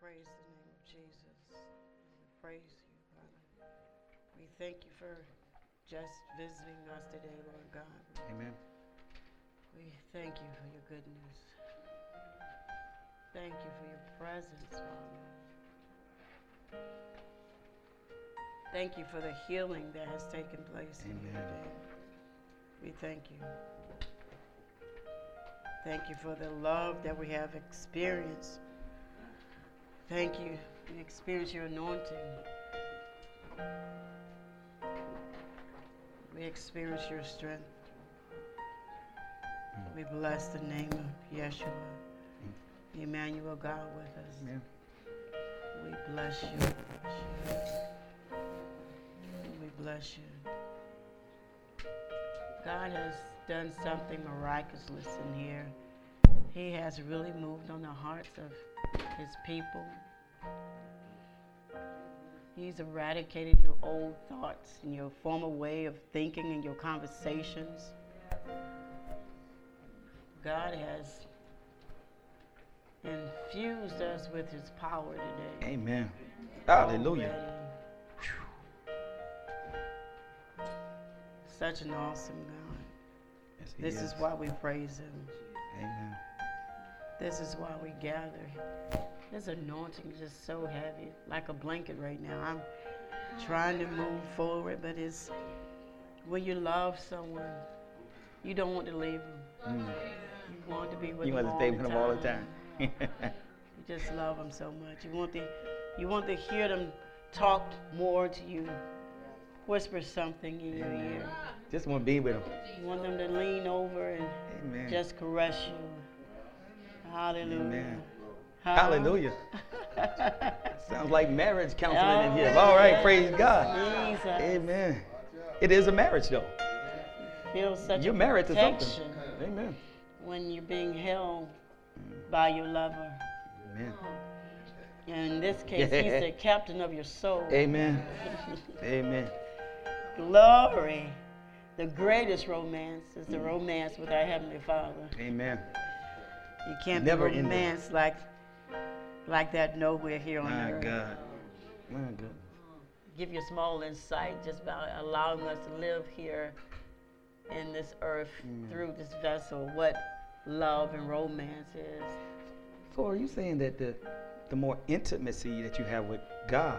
praise the name of Jesus. We praise you, Father. We thank you for just visiting us today, Lord God. Amen. We thank you for your goodness. Thank you for your presence, Father. Thank you for the healing that has taken place in Amen. today. We thank you. Thank you for the love that we have experienced. Thank you. We experience your anointing. We experience your strength. Mm. We bless the name of Yeshua, Emmanuel, God with us. Amen. We bless you. We bless you. God has done something miraculous in here. He has really moved on the hearts of his people. He's eradicated your old thoughts and your former way of thinking and your conversations. God has infused us with his power today. Amen. Hallelujah. Already. Such an awesome God. Yes, This is why we praise him. Amen. This is why we gather. This anointing is just so heavy, like a blanket right now. I'm trying to move forward, but it's when you love someone, you don't want to leave them. Mm. You want to be with You them want to stay the with him all the time. You just love them so much. You want to, you want to hear them talk more to you, whisper something in your ear. Just want to be with them. You want them to lean over and Amen. just caress you. Hallelujah. Amen. Huh? Hallelujah. Sounds like marriage counseling in here. Oh, All right, praise God. Jesus. Amen. It is a marriage, though. Feel such You're married to something. Amen. when you're being held by your lover. Amen. And in this case, he's the captain of your soul. Amen. Amen. Glory. The greatest romance is the romance with our Heavenly Father. Amen. You can't Never be ending. romance like like that nowhere here on My earth. God. My God. Give you a small insight just by allowing us to live here in this earth through this vessel, what love and romance is. So are you saying that the the more intimacy that you have with God,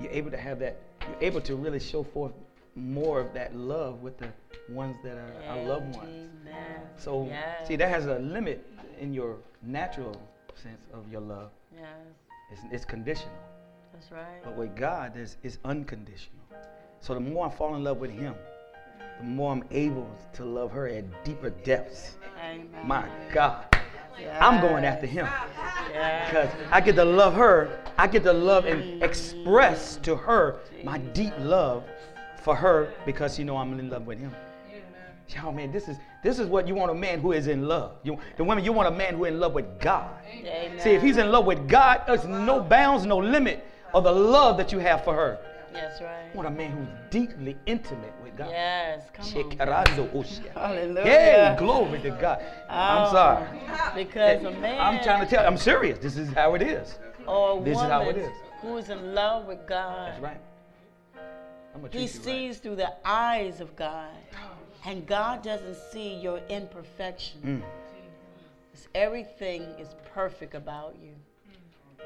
you're able to have that, you're able to really show forth more of that love with the ones that are our loved ones. So yes. see, that has a limit in your natural sense of your love. Yes, It's, it's conditional. that's right. But with God, it's, it's unconditional. So the more I fall in love with Him, the more I'm able to love her at deeper depths. Amen. My God, I'm going after Him Yes. because I get to love her. I get to love and express to her my deep love for her because you know I'm in love with Him. Y'all, man, this is this is what you want a man who is in love. You, the women, you want a man who is in love with God. Amen. See, if he's in love with God, there's no bounds, no limit of the love that you have for her. That's right. You want a man who's deeply intimate with God. Yes, come on. Hallelujah. Hey, glory to God. I'm Oh, sorry. Because a man I'm trying to tell I'm serious. This is how it is. or this is how it is. who is in love with God, That's right. I'm he you right. sees through the eyes of God. Ah. And God doesn't see your imperfection. Mm. Everything is perfect about you.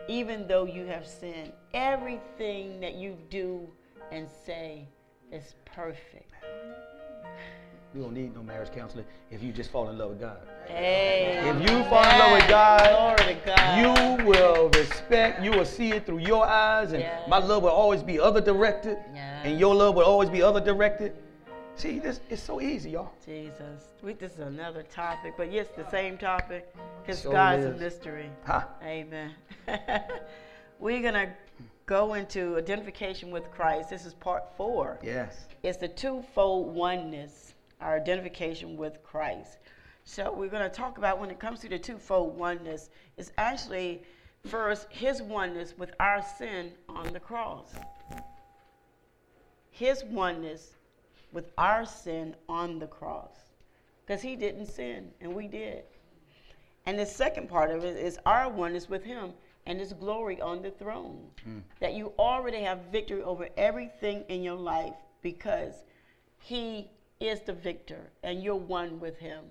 Even though you have sinned, everything that you do and say is perfect. You don't need no marriage counseling if you just fall in love with God. Hey, If you fall in love with God, God. You will respect, you will see it through your eyes, and Yes. my love will always be other directed, Yes. and your love will always be other directed. See, this it's so easy, y'all. Jesus. We, this is another topic, but yes, the same topic because Sure God's a mystery. Huh? Amen. We're going to go into identification with Christ. This is part four. Yes. It's the twofold oneness, our identification with Christ. So we're going to talk about when it comes to the twofold oneness, it's actually first his oneness with our sin on the cross. His oneness with our sin on the cross. Because he didn't sin and we did. And the second part of it is our oneness with him and his glory on the throne. Hmm. That you already have victory over everything in your life because he is the victor and you're one with him.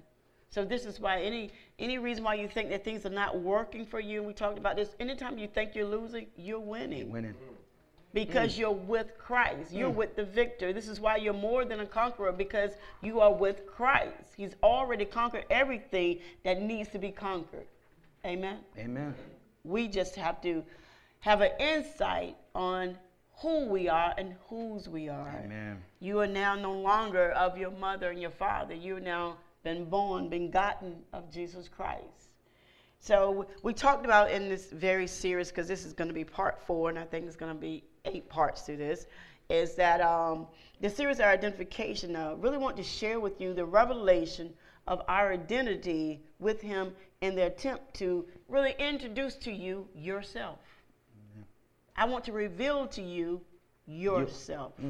So this is why any any reason why you think that things are not working for you, and we talked about this, anytime you think you're losing, you're winning. Winning. Because mm. you're with Christ. You're mm. with the victor. This is why you're more than a conqueror because you are with Christ. He's already conquered everything that needs to be conquered. Amen. Amen. We just have to have an insight on who we are and whose we are. Amen. You are now no longer of your mother and your father. You are now been born, been gotten of Jesus Christ. So we talked about in this very series, because this is going to be part four, and I think it's going to be eight parts to this, is that um, the series of identification. I really want to share with you the revelation of our identity with Him in the attempt to really introduce to you yourself. I want to reveal to you yourself.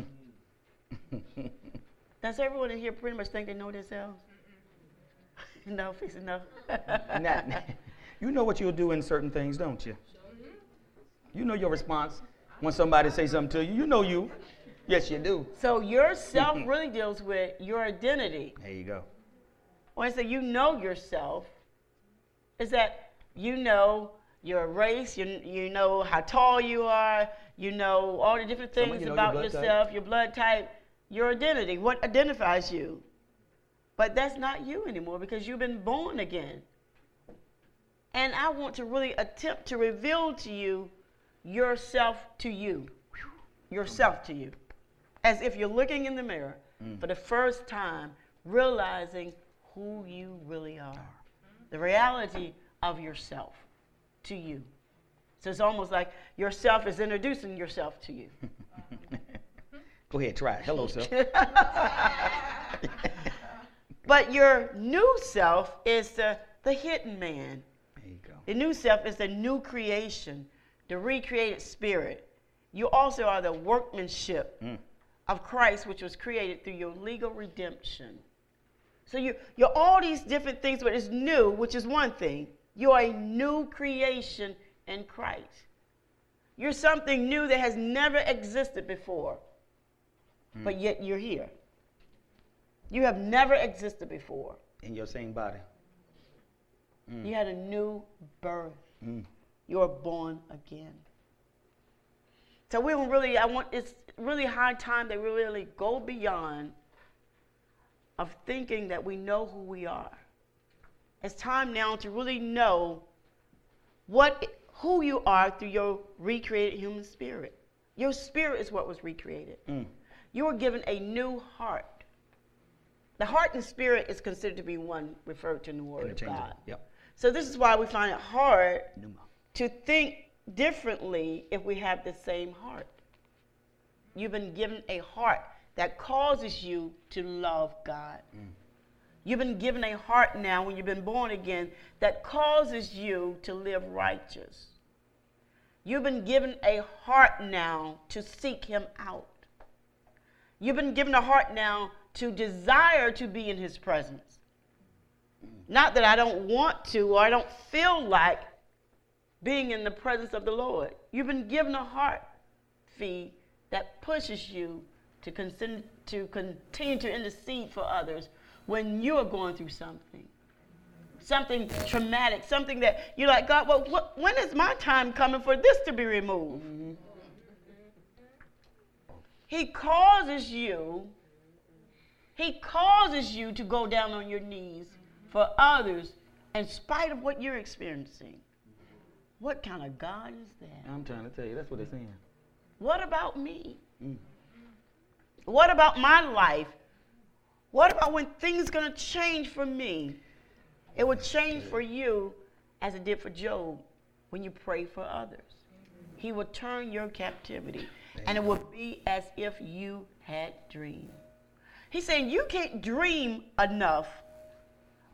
Does everyone in here pretty much think they know themselves? no, fix it, no. Now- you know what you'll do in certain things, don't you? You know your response when somebody says something to you. You know you. Yes, you do. so yourself really deals with your identity. There you go. When I say you know yourself, is that you know your race, you, you know how tall you are, you know all the different things you know your about type. yourself, your blood type, your identity, what identifies you. But that's not you anymore because you've been born again. And I want to really attempt to reveal to you yourself to you. Yourself to you. As if you're looking in the mirror mm. for the first time, realizing who you really are. The reality of yourself to you. So it's almost like yourself is introducing yourself to you. Go ahead, try it. Hello, sir. But your new self is the, the hidden man. There you go. The new self is the new creation, the recreated spirit. You also are the workmanship Mm. of Christ, which was created through your legal redemption. So you, you're all these different things, but it's new, which is one thing. You are a new creation in Christ. You're something new that has never existed before, mm. but yet you're here. You have never existed before. In your same body. Mm. You had a new birth. Mm. You were born again. So we don't really, I want, it's really high time that we really go beyond of thinking that we know who we are. It's time now to really know what, who you are through your recreated human spirit. Your spirit is what was recreated. Mm. You were given a new heart. The heart and spirit is considered to be one, referred to in the Word of God. Yep. So this is why we find it hard Pneuma. To think differently if we have the same heart. You've been given a heart that causes you to love God. Mm. You've been given a heart now when you've been born again that causes you to live righteous. You've been given a heart now to seek Him out. You've been given a heart now to desire to be in His presence. Mm. Not that I don't want to or I don't feel like being in the presence of the Lord. You've been given a heart fee that pushes you to, consider, to continue to intercede for others when you are going through something. Something traumatic, something that you're like, God, well, what, when is my time coming for this to be removed? He causes you, he causes you to go down on your knees for others in spite of what you're experiencing. What kind of God is that? I'm trying to tell you, that's what they're saying. What about me? Mm. What about my life? What about when things going to change for me? It will change for you as it did for Job when you pray for others. He will turn your captivity, and it will be as if you had dreamed. He's saying you can't dream enough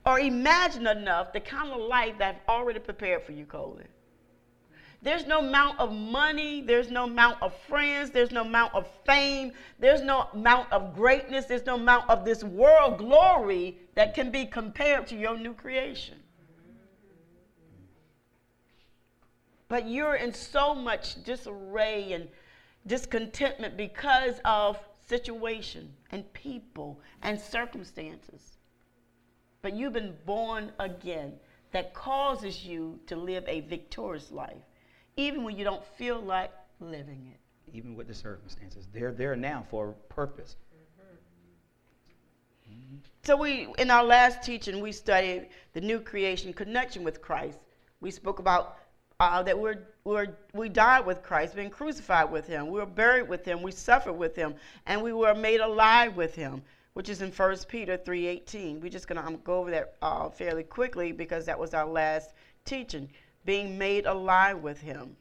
or imagine enough the kind of life that I've already prepared for you, Colin. There's no amount of money, there's no amount of friends, there's no amount of fame, there's no amount of greatness, there's no amount of this world glory that can be compared to your new creation. But you're in so much disarray and discontentment because of situation and people and circumstances. But you've been born again that causes you to live a victorious life, even when you don't feel like living it. Even with the circumstances, they're there now for a purpose. So we, in our last teaching, we studied the new creation connection with Christ. We spoke about uh, that we're, we're, we died with Christ, been crucified with him, we were buried with him, we suffered with him, and we were made alive with him, which is in 1 Peter 3.18. We're just going to go over that uh, fairly quickly because that was our last teaching, being made alive with him.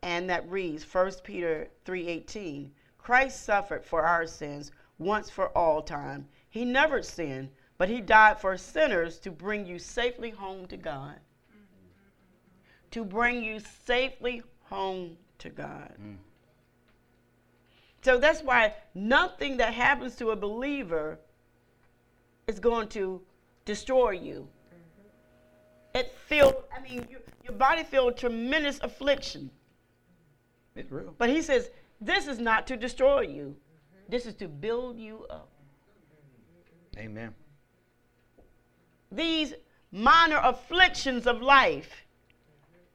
And that reads 1 Peter 3.18, Christ suffered for our sins once for all time. He never sinned, but he died for sinners to bring you safely home to God to bring you safely home to God. Mm. So that's why nothing that happens to a believer is going to destroy you. It feels, I mean, you, your body feels tremendous affliction. It's real. But he says, this is not to destroy you. This is to build you up. Amen. These minor afflictions of life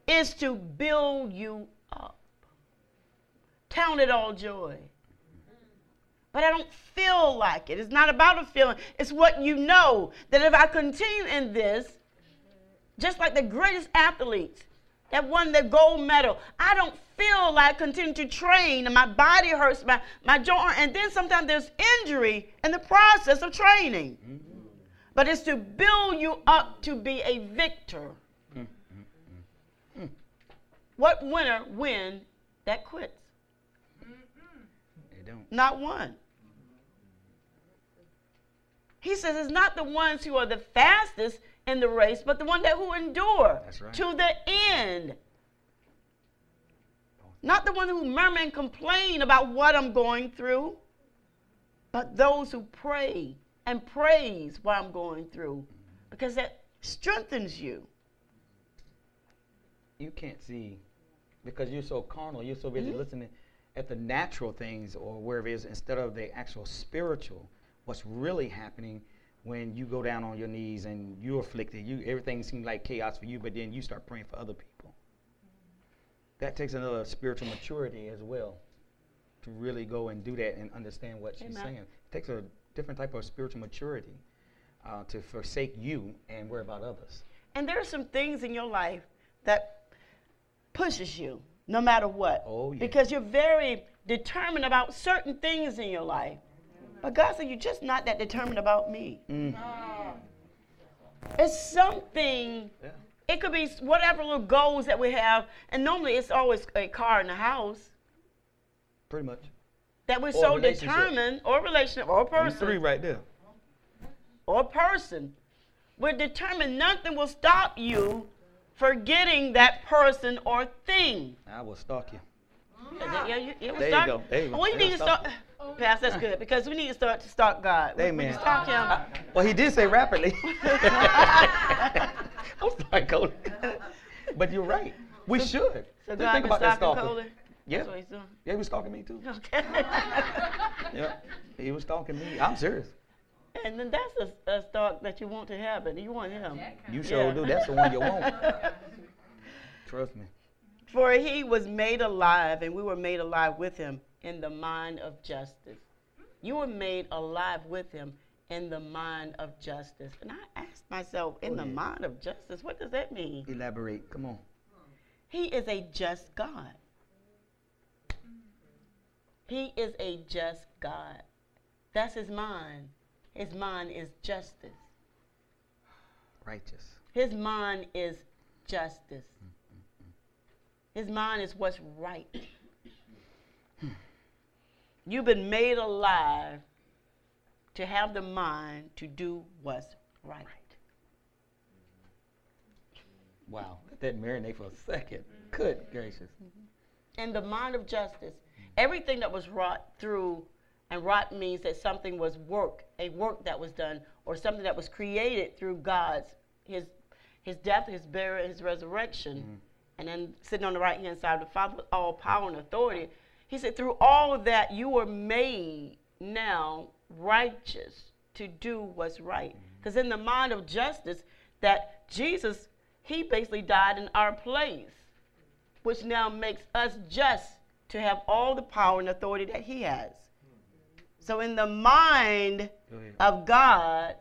is to build you up. Count it all joy. But I don't feel like it. It's not about a feeling. It's what you know that if I continue in this, just like the greatest athletes that won the gold medal, I don't feel like continuing to train and my body hurts, my, my joint, and then sometimes there's injury in the process of training. Mm-hmm. But it's to build you up to be a victor. What winner win that quits? They don't. Not one. He says it's not the ones who are the fastest in the race, but the one that who endure right. to the end. Not the one who murmur and complain about what I'm going through, but those who pray and praise what I'm going through, because that strengthens you. You can't see because you're so carnal, you're so busy mm-hmm. listening at the natural things or wherever it is instead of the actual spiritual. What's really happening when you go down on your knees and you're afflicted, you everything seems like chaos for you, but then you start praying for other people. That takes another spiritual maturity as well to really go and do that and understand what Amen. she's saying. It takes a different type of spiritual maturity uh, to forsake you and worry about others. And there are some things in your life that pushes you no matter what. Oh, yeah. Because you're very determined about certain things in your life. But God said, You're just not that determined about me. Mm. It's something, yeah. it could be whatever little goals that we have. And normally it's always a car and a house. Pretty much. That we're or so determined, or relationship, or person. Three right there. Or person. We're determined nothing will stop you forgetting that person or thing. I will stalk you. Yeah, yeah, you, there you go. There you go. Well, you need to start. Pass, that's good because we need to start to stalk God. Amen. Stalk Him. I, well, He did say rapidly. I'm sorry, Cody. But you're right. We so, should. So God think about that stalking. Yeah. That's what he's doing. Yeah, he was stalking me too. Okay. yeah, he was stalking me. I'm serious. And then that's a, a stock that you want to have, and you want him. You sure yeah. do. That's the one you want. Trust me. For he was made alive, and we were made alive with him in the mind of justice. You were made alive with him in the mind of justice. And I asked myself, in oh, the mind of justice, what does that mean? Elaborate. Come on. He is a just God. He is a just God. That's his mind. His mind is justice. Righteous. His mind is justice. Mm, mm, mm. His mind is what's right. You've been made alive to have the mind to do what's right. Wow, let that marinate for a second. Good gracious. Mm-hmm. And the mind of justice, everything that was wrought through and wrought means that something was work, a work that was done, or something that was created through God's his his death, his burial, his resurrection, and then sitting on the right hand side of the Father, with all power and authority. He said, through all of that, you were made now righteous to do what's right. Because in the mind of justice, that Jesus, he basically died in our place, which now makes us just to have all the power and authority that he has. So in the mind of God,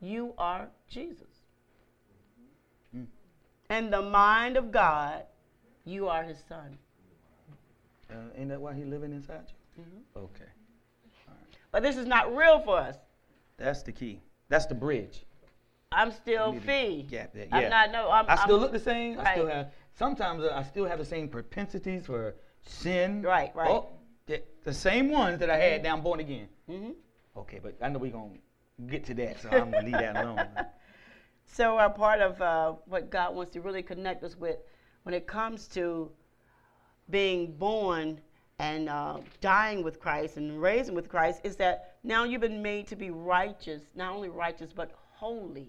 you are Jesus. Mm. In the mind of God, you are his son. Uh, ain't that why he living inside you? Mhm. Okay. But this is not real for us. That's the key. That's the bridge. I'm still We need to fee. gap that. I'm Yeah. not no. I'm, I still I'm- look the same. I still have sometimes uh, I still have the same propensities for sin. Right, right. Oh, the, the same ones that I had. Now I'm born again. Mm-hmm. Okay, but I know we're gonna get to that, so I'm gonna leave that alone. So a part of uh, what God wants to really connect us with, when it comes to being born and uh, dying with Christ and raising with Christ, is that now you've been made to be righteous, not only righteous but holy.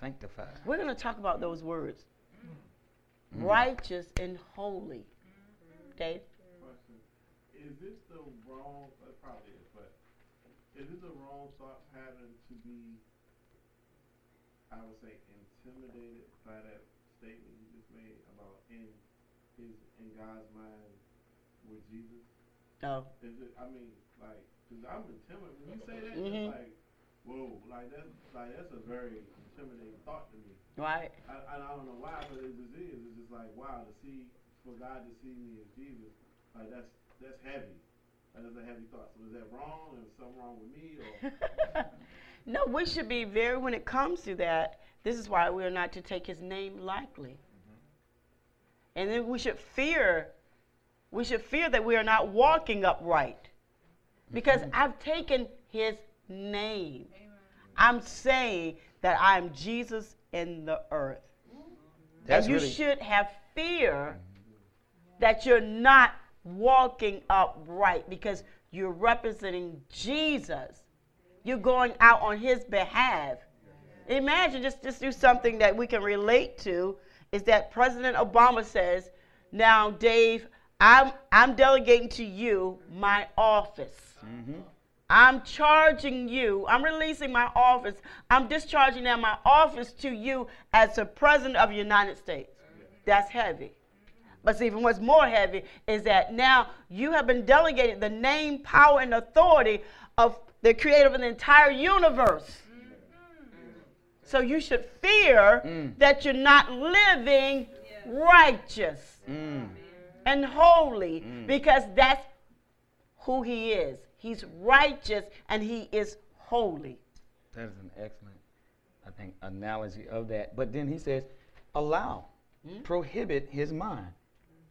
Sanctified. We're going to talk about those words, Mm-hmm. righteous and holy. Dave. Question. Is this the wrong, it probably is, but is this a wrong thought pattern to be, I would say, intimidated by that statement you just made about in, is in God's mind with Jesus? No. Is it, I mean, like, cause I'm intimidated, when you say that, Mhm. it's like, whoa, like that's, like that's a very intimidating thought to me. right. I, I don't know why, but it just is. It's just like wow to see for God to see me as Jesus. Like that's that's heavy. That is a heavy thought. So is that wrong? Is something wrong with me? Or no, we should be very, when it comes to that, this is why we are not to take his name lightly. And then we should fear, we should fear that we are not walking upright. Because mm-hmm. I've taken his name. I'm saying that I'm Jesus in the earth. That's and you really should have fear mm-hmm. that you're not walking upright because you're representing Jesus. You're going out on his behalf. Imagine just, just do something that we can relate to is that President Obama says, Now, Dave, I'm, I'm delegating to you my office. Mhm. I'm charging you, I'm releasing my office, I'm discharging now my office to you as the President of the United States. That's heavy. But see, even what's more heavy is that now you have been delegated the name, power, and authority of the creator of the entire universe. So you should fear Mm. that you're not living righteous Mm. and holy Mm. because that's who he is. He's righteous and he is holy. That is an excellent, I think, analogy of that. But then he says, allow, Hmm? prohibit his mind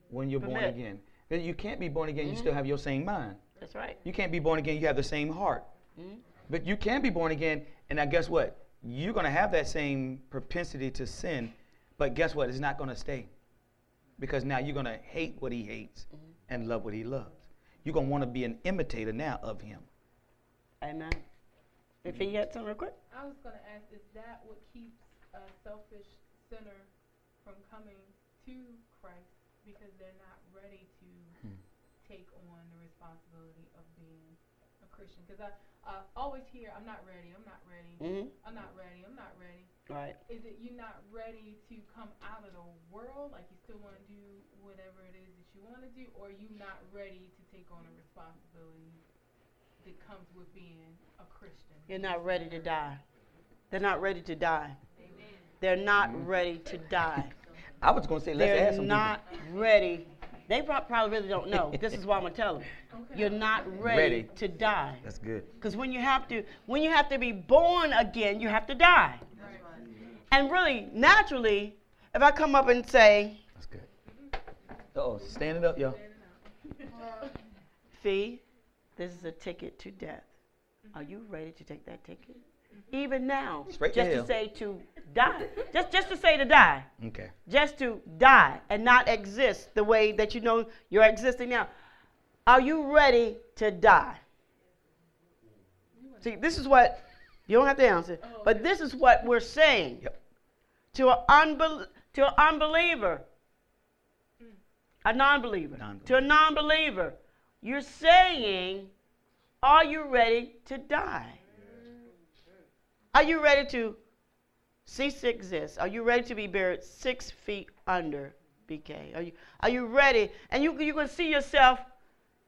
when you're born again. You can't be born again, you Mhm. still have your same mind. That's right. You can't be born again, you have the same heart. Mhm. But you can be born again, and now guess what? You're going to have that same propensity to sin, but guess what? It's not going to stay. Because now you're going to hate what he hates Mm-hmm. and love what he loves. You're going to want to be an imitator now of him. Amen. If he had something real quick. I was going to ask, is that what keeps a selfish sinner from coming to Christ because they're not ready to Hmm. take on the responsibility of being a Christian? Because I, I always hear, I'm not ready, I'm not ready, hmm I'm not ready, I'm not ready. Right. Is it you're not ready to come out of the world, like you still want to do whatever it is that you want to do, or are you not ready to take on the responsibility that comes with being a Christian? You're not ready to die. They're not ready to die. Amen. They're not Mm-hmm. ready to die. I was going to say, let's ask They're some not ready. They probably really don't know. This is why I'm gonna tell them. You're not ready, Ready. to die. That's good. Because when you have to, when you have to be born again, you have to die. And really, naturally, if I come up and say, That's good. Uh-oh, standing up, y'all. Fee, this is a ticket to death. Are you ready to take that ticket? Even now, Straight just to, hell. say to die, just just to say to die, Okay. just to die and not exist the way that you know you're existing now. Are you ready to die? See, this is what you don't have to answer, oh, but this is what we're saying. Yep. to an unbel- to an unbeliever, a non-believer, Non-believer. to a non-believer, you're saying, "Are you ready to die? Are you ready to cease to exist? Are you ready to be buried six feet under BK? Are you are you ready? And you you can see yourself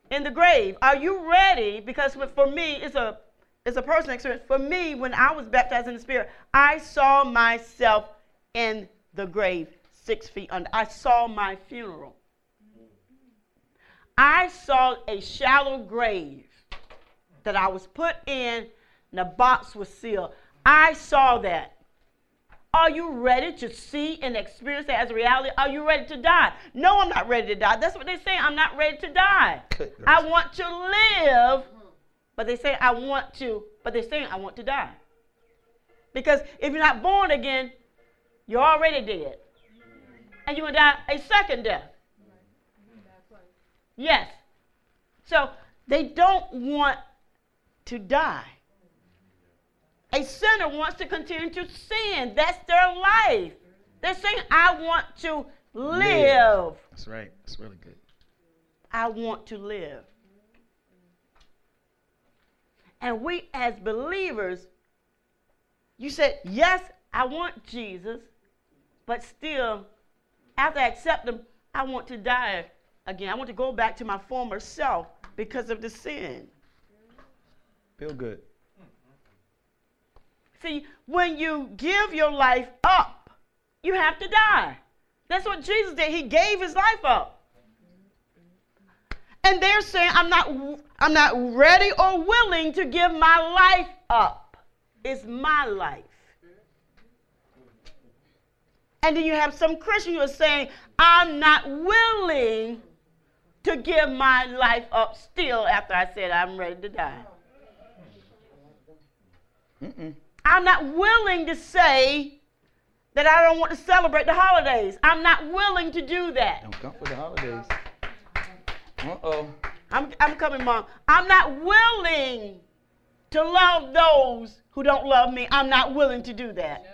in the grave. Are you ready? Because for me, it's a it's a personal experience. For me, when I was baptized in the Spirit, I saw myself in the grave six feet under. I saw my funeral. I saw a shallow grave that I was put in, and the box was sealed. I saw that. Are you ready to see and experience that as a reality? Are you ready to die? No, I'm not ready to die. That's what they say. I'm not ready to die. I want to live, but they say I want to, but they're saying I want to die. Because if you're not born again, you're already dead. And you're going to die a second death. Yes. So they don't want to die. A sinner wants to continue to sin. That's their life. They're saying, I want to live. That's right. That's really good. I want to live. And we as believers, you said, yes, I want Jesus, but still, after I accept him, I want to die again. I want to go back to my former self because of the sin. Feel good. See, when you give your life up, you have to die. That's what Jesus did. He gave his life up. And they're saying, I'm not, I'm not ready or willing to give my life up. It's my life. And then you have some Christians who are saying, I'm not willing to give my life up still after I said I'm ready to die. Mm-mm. I'm not willing to say that I don't want to celebrate the holidays. I'm not willing to do that. Don't come for the holidays. Uh-oh. I'm, I'm coming, Mom. I'm not willing to love those who don't love me. I'm not willing to do that.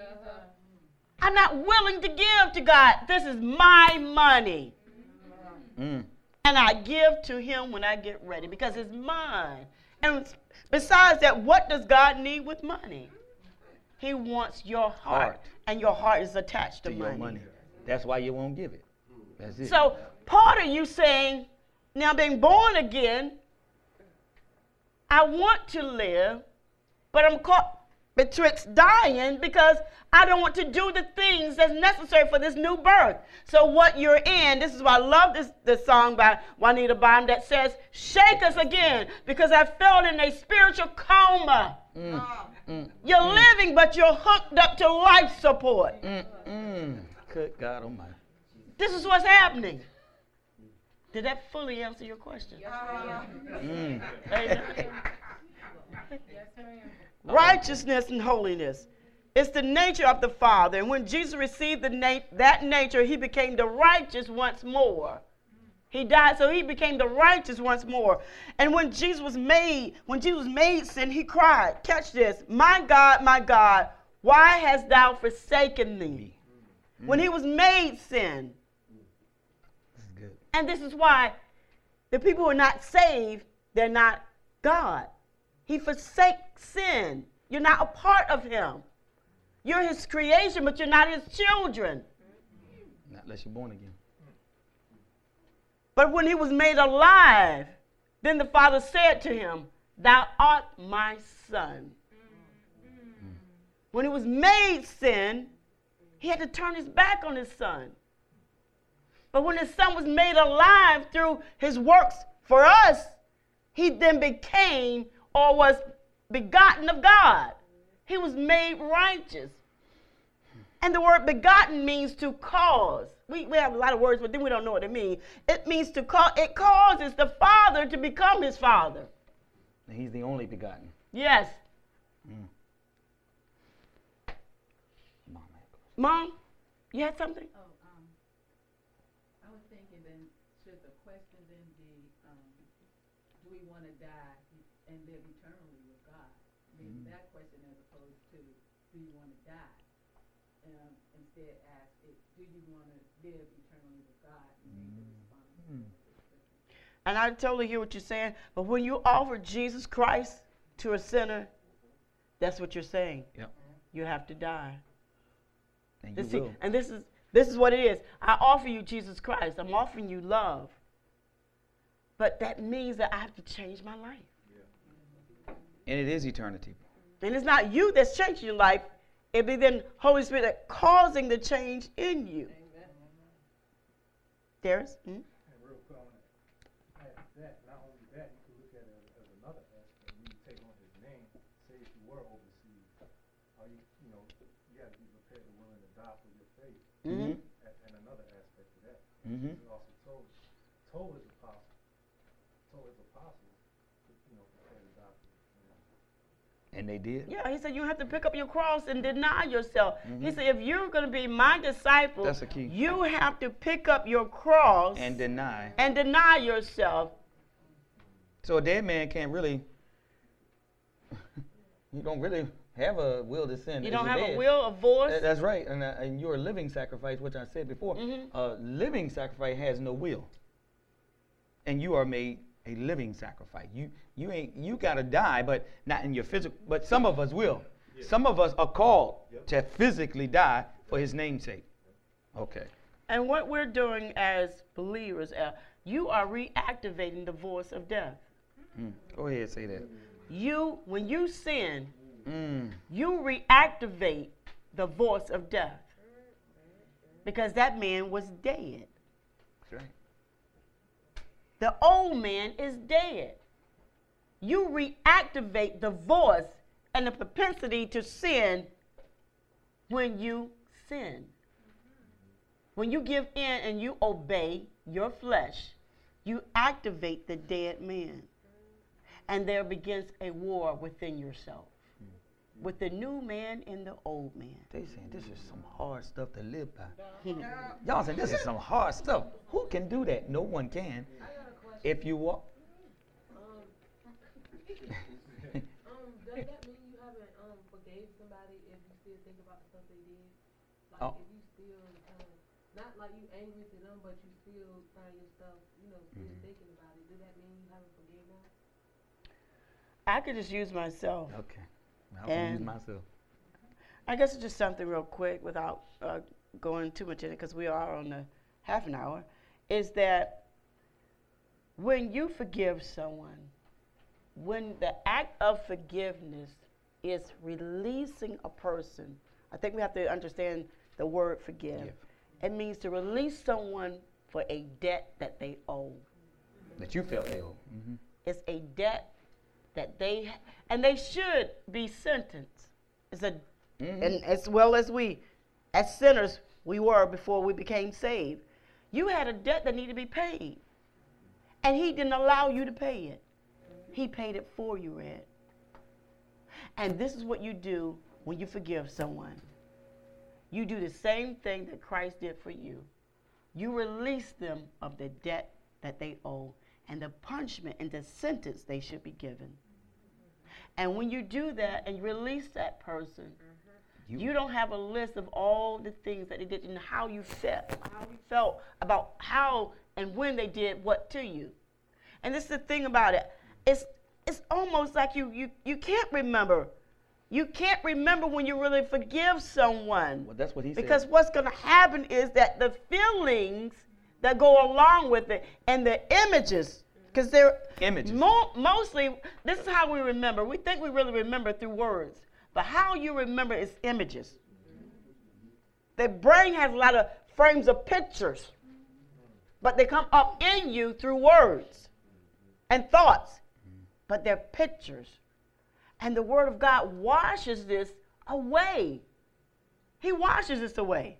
I'm not willing to give to God. This is my money. Mm. And I give to Him when I get ready because it's mine. And besides that, what does God need with money? He wants your heart, Heart. and your heart is attached to, To your money. That's why you won't give it. That's it. So part of you saying, now being born again, I want to live, but I'm caught betwixt dying because I don't want to do the things that's necessary for this new birth. So what you're in, this is why I love this, this song by Juanita Bynum that says, shake us again because I fell in a spiritual coma. Mm, mm, You're living, but you're hooked up to life support. mm, mm. Good God Almighty. This is what's happening. Did that fully answer your question? Mm. Amen. Yes, ma'am. Righteousness and holiness. It's the nature of the Father. And when Jesus received the na- that nature, he became the righteous once more. He died, so he became the righteous once more. And when Jesus was made, when Jesus was made sin, he cried, catch this, my God, my God, why hast thou forsaken me? Mm. When he was made sin. Good. And this is why the people who are not saved, they're not God. He forsakes sin. You're not a part of him. You're his creation, but you're not his children. Not unless you're born again. But when he was made alive, then the Father said to him, Thou art my son. When he was made sin, he had to turn his back on his son. But when his son was made alive through his works for us, he then became or was begotten of God. He was made righteous. And the word begotten means to cause. We, we have a lot of words, but then we don't know what it means. It means to cause, it causes the father to become his father. And he's the only begotten. Yes. Mm. Mom. Mom, you had something? Oh, um, I was thinking then, should the question then be, um, do we want to die and live eternally with God? Maybe that question as opposed to, do you want to die? um, instead ask it, do you want to live eternally with God and take the responsibility? And I totally hear what you're saying, but when you offer Jesus Christ to a sinner, that's what you're saying. Yep. You have to die. And you This- see, will. and this is this is what it is. I offer you Jesus Christ. I'm offering you love. But that means that I have to change my life. And it is eternity. And it's not you that's changing your life. It be then Holy Spirit that causing the change in you. Darius? Hmm? And real quick, I wanna add to that, not only that, you can look at it as, as another aspect, when you take on his name, say if you were overseas, are you, you know, you gotta be prepared to willing to die for your faith, Mm-hmm. and, and another aspect to that. Mm-hmm. He also told, told his apostles, told his apostles, to, you know, prepare to die for, you know. And they did. Yeah, he said you have to pick up your cross and deny yourself. He said if you're going to be my disciple, That's the key. you have to pick up your cross And deny. and deny yourself. So a dead man can't really. you don't really have a will to sin. You don't you're have a will, a voice. That- That's right, and, uh, and you're a living sacrifice, which I said before. Mhm. A living sacrifice has no will, and you are made a living sacrifice. You you ain't you gotta die, but not in your physical. But some of us will. Some of us are called to physically die for His namesake. Okay. And what we're doing as believers, uh, you are reactivating the voice of death. Mm. Go ahead, say that. You, when you sin, Mm. you reactivate the voice of death. Because that man was dead. That's right. The old man is dead. You reactivate the voice and the propensity to sin when you sin. When you give in and you obey your flesh, you activate the dead man. And there begins a war within yourself. With the new man and the old man. They saying this is some hard stuff to live by. Y'all saying this is some hard stuff. Who can do that? No one can. If you walk. Um, does that mean you haven't um forgave somebody if you still think about the stuff they did? Like Oh. if you still kind of not like you angry to them, but you still find yourself, you know, still Mm-hmm. thinking about it. Does that mean you haven't forgiven them? I could just use myself. Okay. I can use myself. I guess it's just something real quick without uh, going too much in it because we are on the half an hour. Is that when you forgive someone, when the act of forgiveness is releasing a person, I think we have to understand the word forgive. It means to release someone for a debt that they owe. That you felt ill. hmm It's a debt that they and they should be sentenced. It's a Mhm. and as well as we, as sinners, we were before we became saved. You had a debt that needed to be paid, and He didn't allow you to pay it. He paid it for you, Red. And this is what you do when you forgive someone. You do the same thing that Christ did for you. You release them of the debt that they owe and the punishment and the sentence they should be given. And when you do that and you release that person, You- you, don't have a list of all the things that they did and how you felt, how you felt about how and when they did what to you. And this is the thing about it. It's it's almost like you you you can't remember. You can't remember when you really forgive someone. Well, that's what he Because said. what's going to happen is that the feelings that go along with it and the images, because they're Images. mo- mostly, this is how we remember. We think we really remember through words, but how you remember is images. The brain has a lot of frames of pictures, but they come up in you through words and thoughts, but they're pictures. And the Word of God washes this away. He washes this away.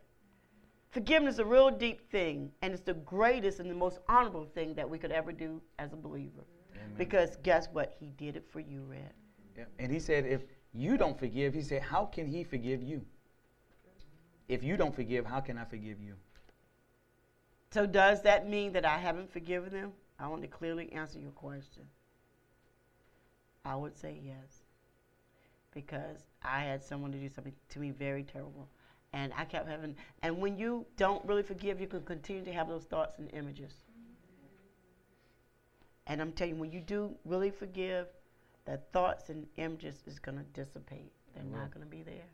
Forgiveness is a real deep thing, and it's the greatest and the most honorable thing that we could ever do as a believer. Because guess what? He did it for you, Red. Yeah. And he said, if you don't forgive, he said, how can he forgive you? If you don't forgive, how can I forgive you? So, does that mean that I haven't forgiven them? I want to clearly answer your question. I would say yes. Because I had someone to do something to me very terrible. And I kept having, and when you don't really forgive, you can continue to have those thoughts and images. And I'm telling you, when you do really forgive, the thoughts and images is going to dissipate. They're will. not going to be there.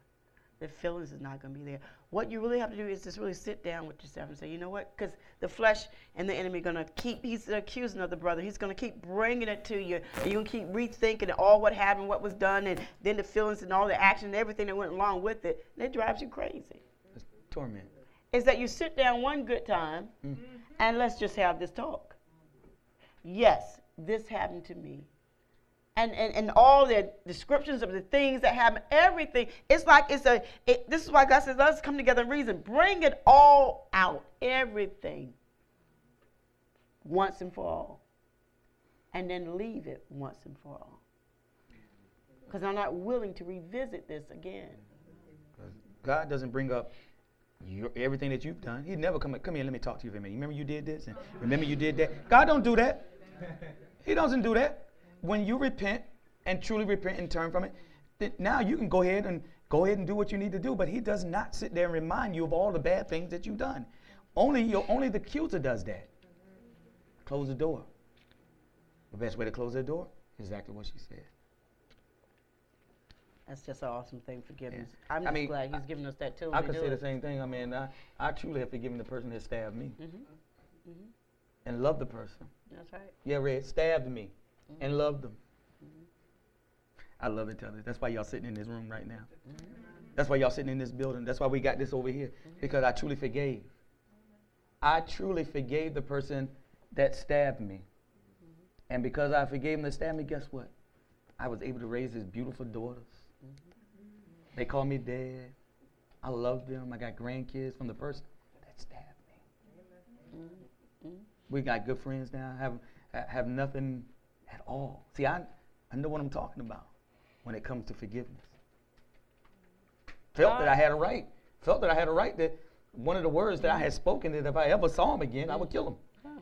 The feelings is not going to be there. What you really have to do is just really sit down with yourself and say, you know what? Because the flesh and the enemy are going to keep, he's accusing of the brother. He's going to keep bringing it to you. And you're going to keep rethinking all what happened, what was done, and then the feelings and all the action and everything that went along with it. And it drives you crazy. It's torment. Is that you sit down one good time Mm. and let's just have this talk. Yes, this happened to me. And, and, and all the descriptions of the things that happen, everything. It's like it's a, it, this is why God says, let's come together and reason. Bring it all out, everything, once and for all. And then leave it once and for all. Because I'm not willing to revisit this again. God doesn't bring up your, everything that you've done. He'd never come, come here, let me talk to you for a minute. Remember you did this? And remember you did that? God don't do that. He doesn't do that. When you repent and truly repent and turn from it, then now you can go ahead and go ahead and do what you need to do. But he does not sit there and remind you of all the bad things that you've done. Only your, only the accuser does that. Close the door. The best way to close the door is exactly what she said. That's just an awesome thing, forgiveness. Yeah. I'm I just mean, glad he's giving us that tool I could say it. the same thing. I mean, I, I truly have forgiven the person that stabbed me Mhm. and loved the person. That's right. Yeah, Red stabbed me Mm-hmm. and love them. I love each other. That's why y'all sitting in this room right now. Mm-hmm. That's why y'all sitting in this building. That's why we got this over here mm-hmm. because I truly forgave. I truly forgave the person that stabbed me. And because I forgave him that stabbed me, guess what? I was able to raise his beautiful daughters. They call me dad. I love them. I got grandkids from the person that stabbed me. We got good friends now. Have ha- have nothing at all. See, I I know what I'm talking about when it comes to forgiveness. Felt that I had a right. Felt that I had a right that one of the words that I had spoken that if I ever saw him again, I would kill him. Oh.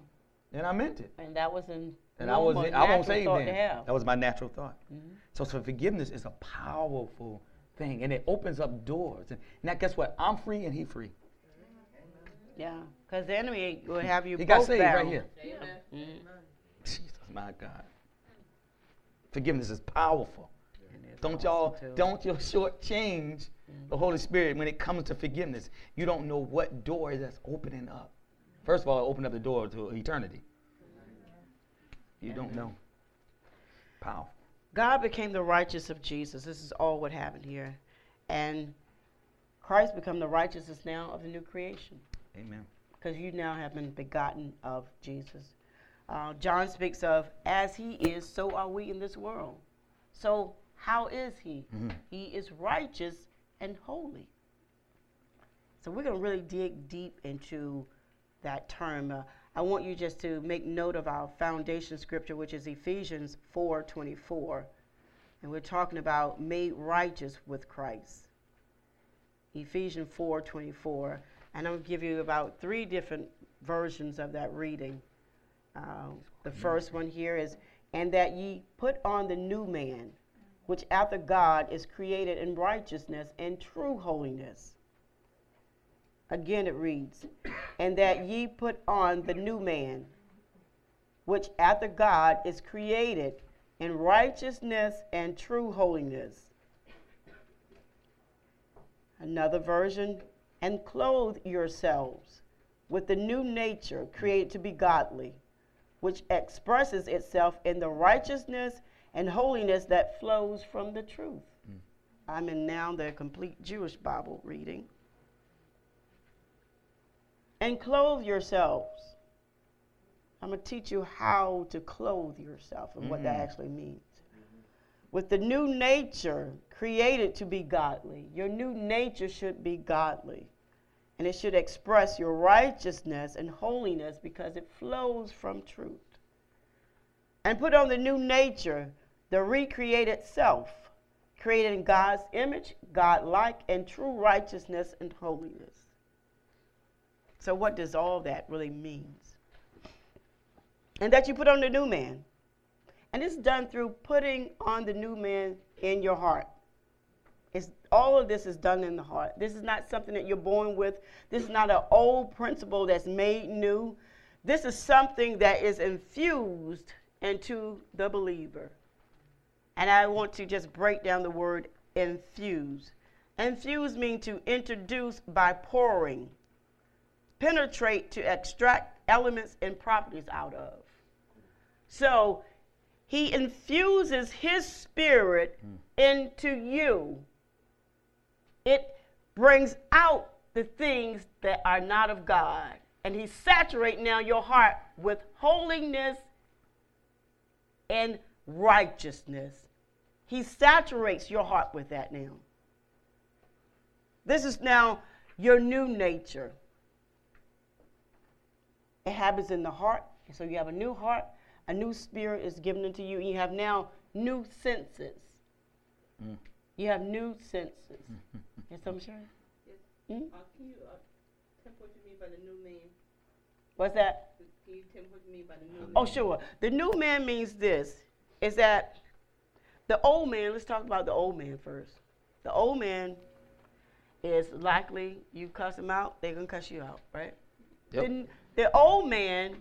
And I meant it. And that was in And I was normal, I won't say thought then. That was my natural thought. Mhm. So, so forgiveness is a powerful thing, and it opens up doors. And now, guess what? I'm free, and he free. Yeah, because the enemy will have you He both got saved right bound. here. Mhm. Jesus, my God. Forgiveness is powerful. Don't y'all don't you shortchange the Holy Spirit when it comes to forgiveness. You don't know what door that's opening up. First of all, it open up the door to eternity. You don't know. Powerful. God became the righteous of Jesus. This is all what happened here. And Christ become the righteousness now of the new creation. Amen. because you now have been begotten of Jesus. Uh, John speaks of, as he is, so are we in this world. So, how is he? Mhm. He is righteous and holy. So, we're going to really dig deep into that term. Uh, I want you just to make note of our foundation scripture, which is Ephesians 4:24, and we're talking about made righteous with Christ. Ephesians 4:24, and I'm going to give you about three different versions of that reading. Uh, the first one here is, "And that ye put on the new man, which after God is created in righteousness and true holiness." Again, it reads, "And that ye put on the new man, which after God is created in righteousness and true holiness." Another version, and clothe yourselves with the new nature created to be godly, which expresses itself in the righteousness and holiness that flows from the truth. I'm in now the complete Jewish Bible reading. And clothe yourselves. I'm going to teach you how to clothe yourself and what that Mhm. actually means with the new nature created to be godly. Your new nature should be godly. And it should express your righteousness and holiness because it flows from truth. And put on the new nature, the recreated self, created in God's image, God like, and true righteousness and holiness. So, what does all that really mean? And that you put on the new man. And it's done through putting on the new man in your heart. It's, all of this is done in the heart. This is not something that you're born with. This is not an old principle that's made new. This is something that is infused into the believer. And I want to just break down the word infuse. Infuse means to introduce by pouring, penetrate to extract elements and properties out of. So he infuses his spirit hmm. into you. It brings out the things that are not of God. And he saturates now your heart with holiness and righteousness. He saturates your heart with that now. This is now your new nature. It happens in the heart. So you have a new heart, a new spirit is given into you. You have now new senses. Mm. You have new senses. Yes, I'm sure. Hmm? Uh, can you uh, tell what you mean by the new man? What's that? Can you tell what you mean by the new man? Oh, sure. The new man means this is that the old man, let's talk about the old man first. The old man is likely you cuss him out, they're going to cuss you out, right? Yep. The, the old man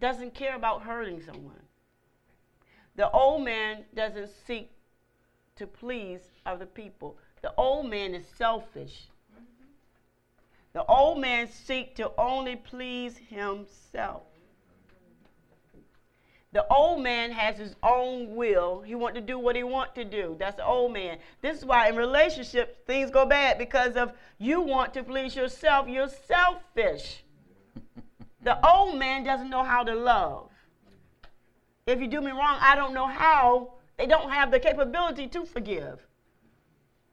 doesn't care about hurting someone. The old man doesn't seek to please other people. The old man is selfish. The old man seeks to only please himself. The old man has his own will. He want to do what he want to do. That's the old man. This is why in relationships things go bad because of you want to please yourself. You're selfish. the old man doesn't know how to love. If you do me wrong, I don't know how. They don't have the capability to forgive.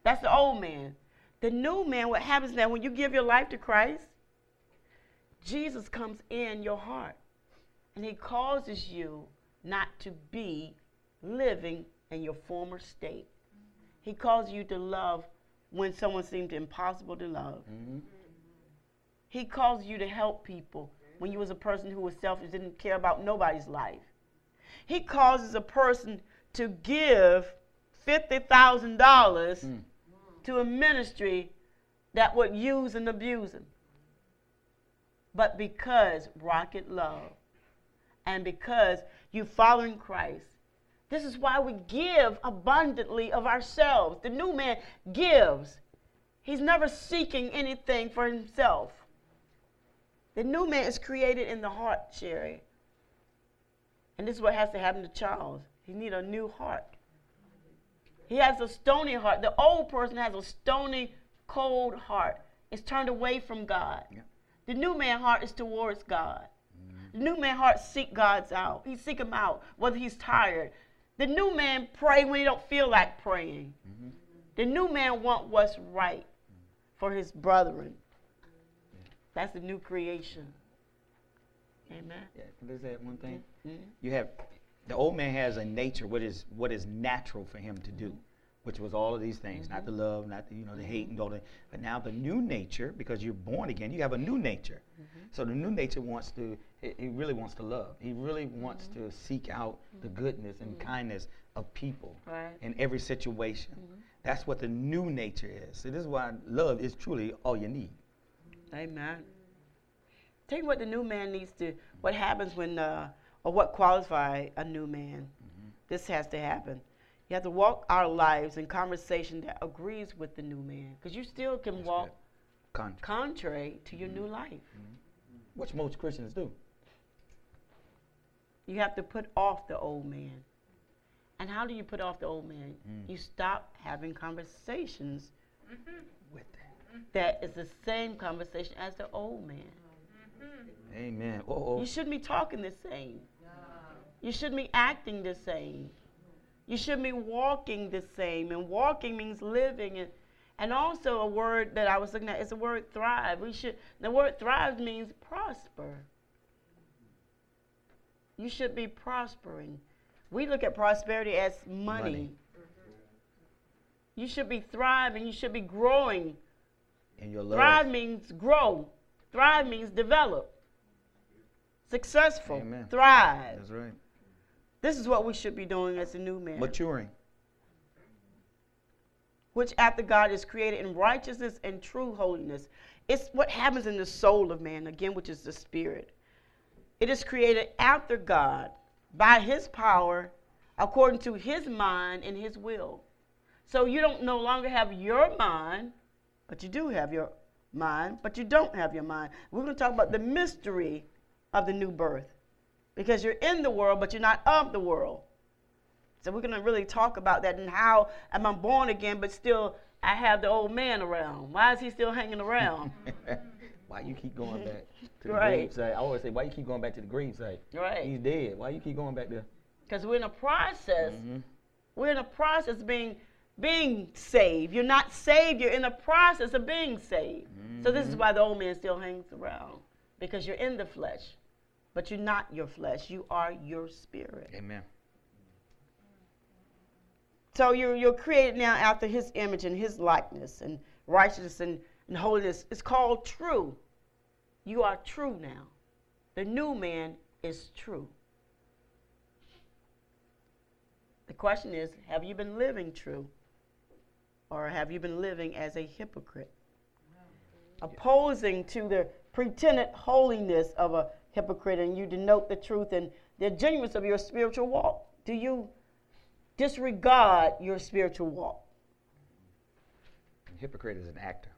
That's the old man. The new man, what happens now when you give your life to Christ, Jesus comes in your heart and he causes you not to be living in your former state. He calls you to love when someone seemed impossible to love. Mhm. He calls you to help people when you was a person who was selfish, didn't care about nobody's life. He causes a person to give fifty thousand dollars Mm. To a ministry that would use and abuse him. But because rocket love, and because you're following Christ, this is why we give abundantly of ourselves. The new man gives. He's never seeking anything for himself. The new man is created in the heart, Sherry. And this is what has to happen to Charles. He need a new heart. He has a stony heart. The old person has a stony, cold heart. It's turned away from God. Yeah. The new man heart is towards God. The new man heart seek God's out. He seek him out, whether he's tired. The new man pray when he don't feel like praying. The new man want what's right for his brethren. That's the new creation. Amen. Yeah, can I say one thing? Mhm. You have the old man has a nature what is what is natural for him to do, which was all of these things, not the mm-hmm. love, not the you know the hate and all that. But now the new nature, because you're born again, you have a new nature. Mm-hmm. So the new nature wants to he, really wants to love. He really wants mm-hmm. to seek out the goodness and kindness of people Right. in every situation. That's what the new nature is. So this is why love is truly all you need. Amen. Tell you what the new man needs to, what happens when, uh, or what qualify a new man. Mm-hmm. This has to happen. You have to walk our lives in conversation that agrees with the new man. Because you still can That's walk good. Contrary to your new mm-hmm. life. Mm-hmm. which most Christians do. You have to put off the old man. And how do you put off the old man? Mm. You stop having conversations With that. that is the same conversation as the old man. Mm. Amen. Oh, You shouldn't be talking the same. You shouldn't be acting the same. You shouldn't be walking the same. And walking means living. And, and also a word that I was looking at is the word thrive. We should the word thrive means prosper. You should be prospering. We look at prosperity as money. Money. You should be thriving. You should be growing. in your love. Thrive means grow. Thrive means develop. Successful. Amen. Thrive. That's right. This is what we should be doing as a new man. Maturing. which after God is created in righteousness and true holiness. It's what happens in the soul of man, again, which is the spirit. It is created after God by his power, according to his mind and his will. So you don't no longer have your mind, but you do have your mind, but you don't have your mind. We're going to talk about the mystery of the new birth because you're in the world, but you're not of the world. So we're going to really talk about that and how am I born again, but still I have the old man around. Why is he still hanging around? why you keep going back to the Right. grave site? I always say, why you keep going back to the grave site? right. He's dead. Why you keep going back there? Because we're in a process. Mhm. We're in a process being being saved. You're not saved. You're in the process of being saved. So this is mm-hmm. why the old man still hangs around because you're in the flesh, but you're not your flesh. You are your spirit. Amen. So you're you're created now after His image and His likeness and righteousness and, and holiness. It's called true. You are true now. The new man is true. The question is, have you been living true? Or have you been living as a hypocrite? Opposing to the pretended holiness of a hypocrite, and you denote the truth and the genuineness of your spiritual walk. Do you disregard your spiritual walk? Hypocrite is an actor.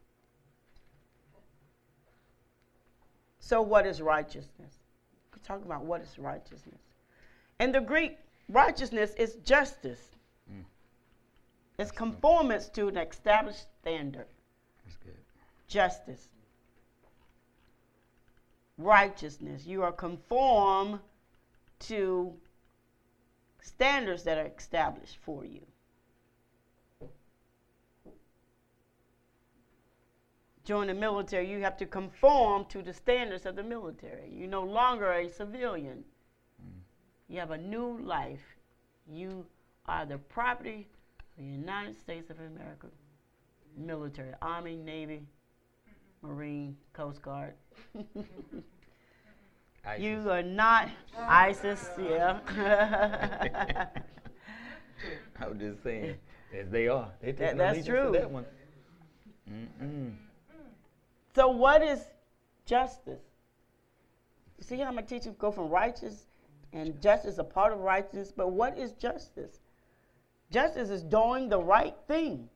So, what is righteousness? We're talking about what is righteousness. In the Greek, righteousness is justice. Mm. It's conformance to an established standard. That's good. Justice. Righteousness. You are conform to standards that are established for you. Join the military, you have to conform to the standards of the military. You're no longer a civilian. Mm. You have a new life. You are the property the United States of America. Military, Army, Navy, Marine, Coast Guard. You are not ISIS, yeah. I'm just saying, as they are. They take That- that's true. that one. Mm-mm. so, what is justice? You see how my teachers go from righteous and justice, a part of righteousness, but what is justice? Justice is doing the right thing.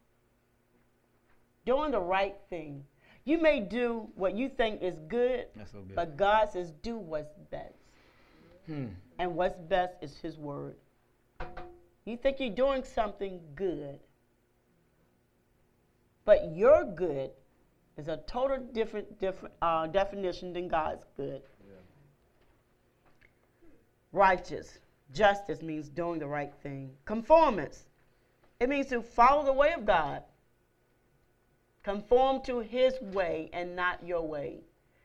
Doing the right thing. You may do what you think is good, so good. but God says, do what's best. Hmm. And what's best is His word. You think you're doing something good, but your good is a total different, different uh, definition than God's good. Righteous, justice means doing the right thing. Conformance, it means to follow the way of God. Conform to His way and not your way,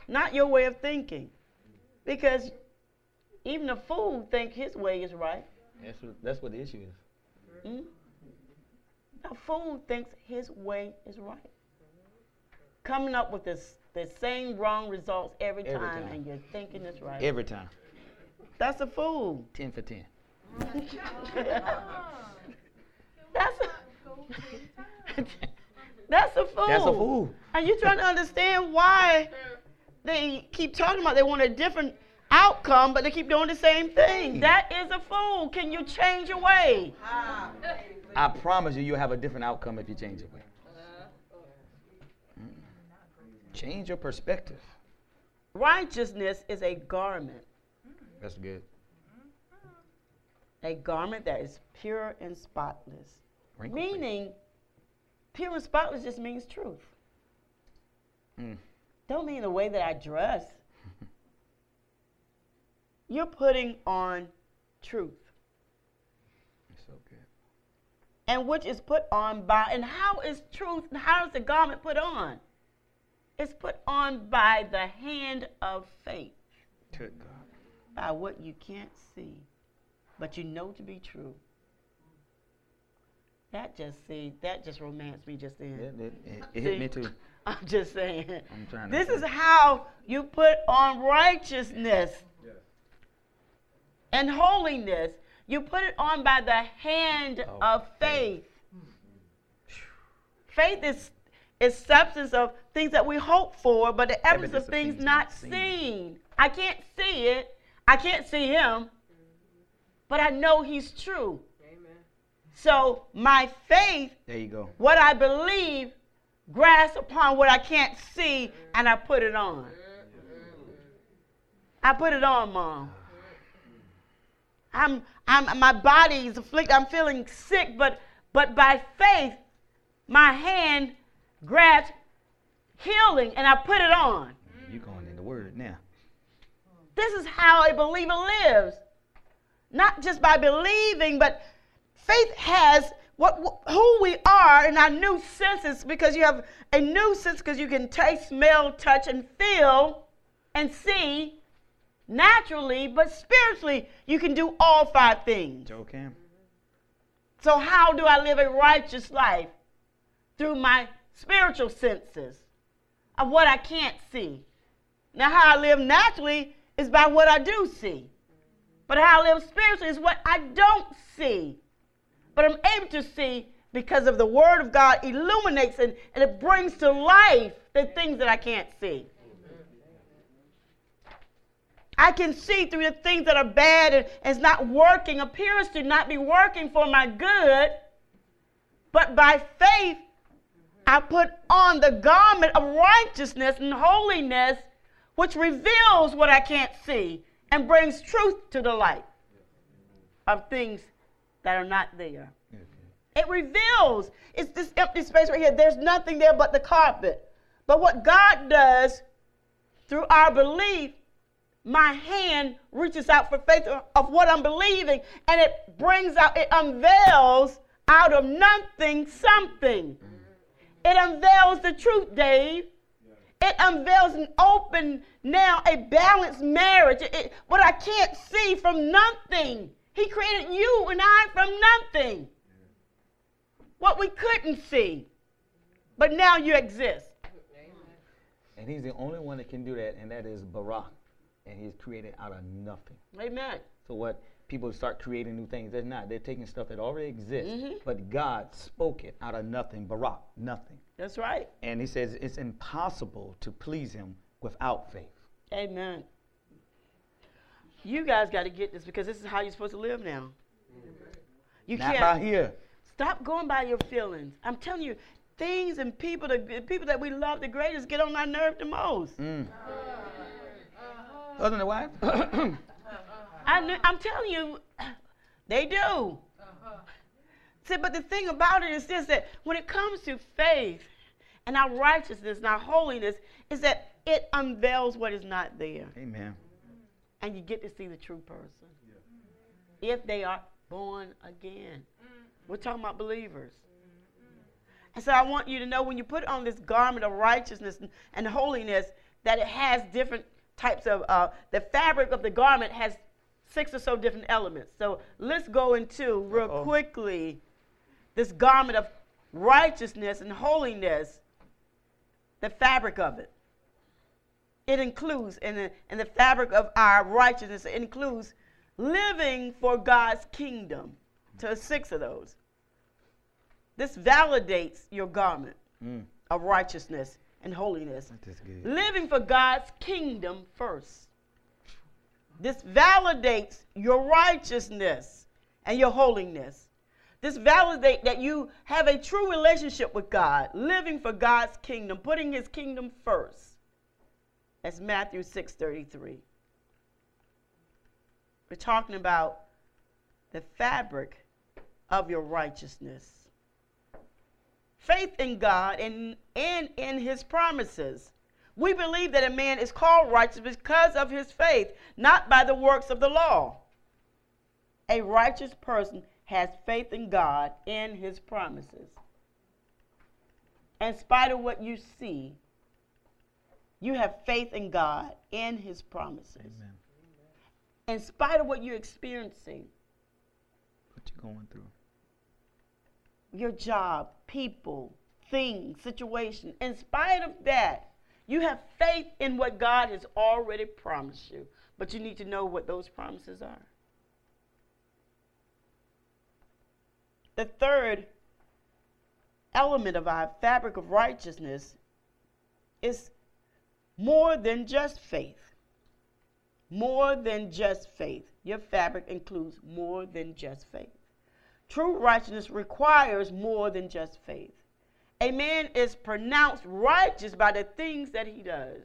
not your way of thinking, because even a fool think his way is right. That's what, that's what the issue is. Mm? A fool thinks his way is right. Coming up with this, the same wrong results every, Every time, time. and you're thinking it's right. Every time. That's a fool. 10 for 10. That's a, that's a fool. That's a fool. Are you're trying to understand why they keep talking about they want a different outcome, but they keep doing the same thing. That is a fool. Can you change your way? I promise you, you'll have a different outcome if you change your way. Mm. Change your perspective. Righteousness is a garment, That's good. a garment that is pure and spotless. Wrinkle-free. Meaning, pure and spotless just means truth. Mm. Don't mean the way that I dress. You're putting on truth. That's so good. and which is put on by and how is truth how is the garment put on it's put on by the hand of faith Good God. By what you can't see but you know to be true that just see that just romanced me just then It, it, it, it hit me too. i'm just saying I'm trying this is how you put on righteousness Yes. and holiness you put it on by the hand Of of faith faith is is substance of things that we hope for, but the evidence, Evidence of things, not seen. I can't see it. I can't see him, but I know he's true. Amen. So my faith, There you go. what I believe, grasps upon what I can't see, and I put it on. I put it on, mom. I'm, I'm, my body is afflicted. I'm feeling sick, but, but by faith, my hand grabs healing, and I put it on. You're going in the word now. This is how a believer lives. Not just by believing, but faith has what who we are in our new senses because you have a new sense because you can taste, smell, touch, and feel and see naturally, but spiritually you can do all five things. Joe Cam. So how do I live a righteous life? Through my spiritual senses of what I can't see. Now how I live naturally is by what I do see. But how I live spiritually is what I don't see. But I'm able to see because of the Word of God illuminates and, and it brings to life the things that I can't see. I can see through the things that are bad and is not working, appears to not be working for my good. But by faith, I put on the garment of righteousness and holiness, which reveals what I can't see and brings truth to the light of things that are not there. It reveals. It's this empty space right here. There's nothing there but the carpet. But what God does through our belief, my hand reaches out for faith of what I'm believing, and it brings out, it unveils out of nothing something. It unveils the truth, Dave. It unveils an open, now a balanced marriage. It, it- what I can't see from nothing. He created you and I from nothing. What we couldn't see. But now you exist. And he's the only one that can do that, and that is Barak. And he's created out of nothing. Amen. So what people start creating new things, they're not. They're taking stuff that already exists, Mhm. but God spoke it out of nothing. Barak, nothing. That's right. And he says it's impossible to please him without faith. Amen. You guys got to get this because this is how you're supposed to live now. You not can't by here. stop going by your feelings. I'm telling you, things and people, the people that we love the greatest, get on our nerve the most. Mm. Other than the wife? I, I'm telling you, they do. See, but the thing about it is this: that when it comes to faith and our righteousness and our holiness, is that it unveils what is not there. Amen. and you get to see the true person. If they are born again. We're talking about believers. And so I want you to know when you put on this garment of righteousness and, and holiness, that it has different types of, uh, the fabric of the garment has six or so different elements. So let's go into real Uh-oh. quickly this garment of righteousness and holiness, the fabric of it. It includes in the, in the fabric of our righteousness it includes living for god's kingdom to six of those. This validates your garment Mm. of righteousness and holiness. Living for god's kingdom first. This validates your righteousness and your holiness this validate that you have a true relationship with god living for god's kingdom putting his kingdom first that's Matthew 6:33. We're talking about the fabric of your righteousness. Faith in God and, and in his promises. We believe that a man is called righteous because of his faith, not by the works of the law. A righteous person has faith in God and his promises. In spite of what you see, you have faith in God and His promises. Amen. In spite of what you're experiencing, What you're going through? your job, people, things, situation, in spite of that, you have faith in what God has already promised you. But you need to know what those promises are. The third element of our fabric of righteousness is more than just faith. More than just faith. Your fabric includes more than just faith. True righteousness requires more than just faith. A man is pronounced righteous by the things that he does.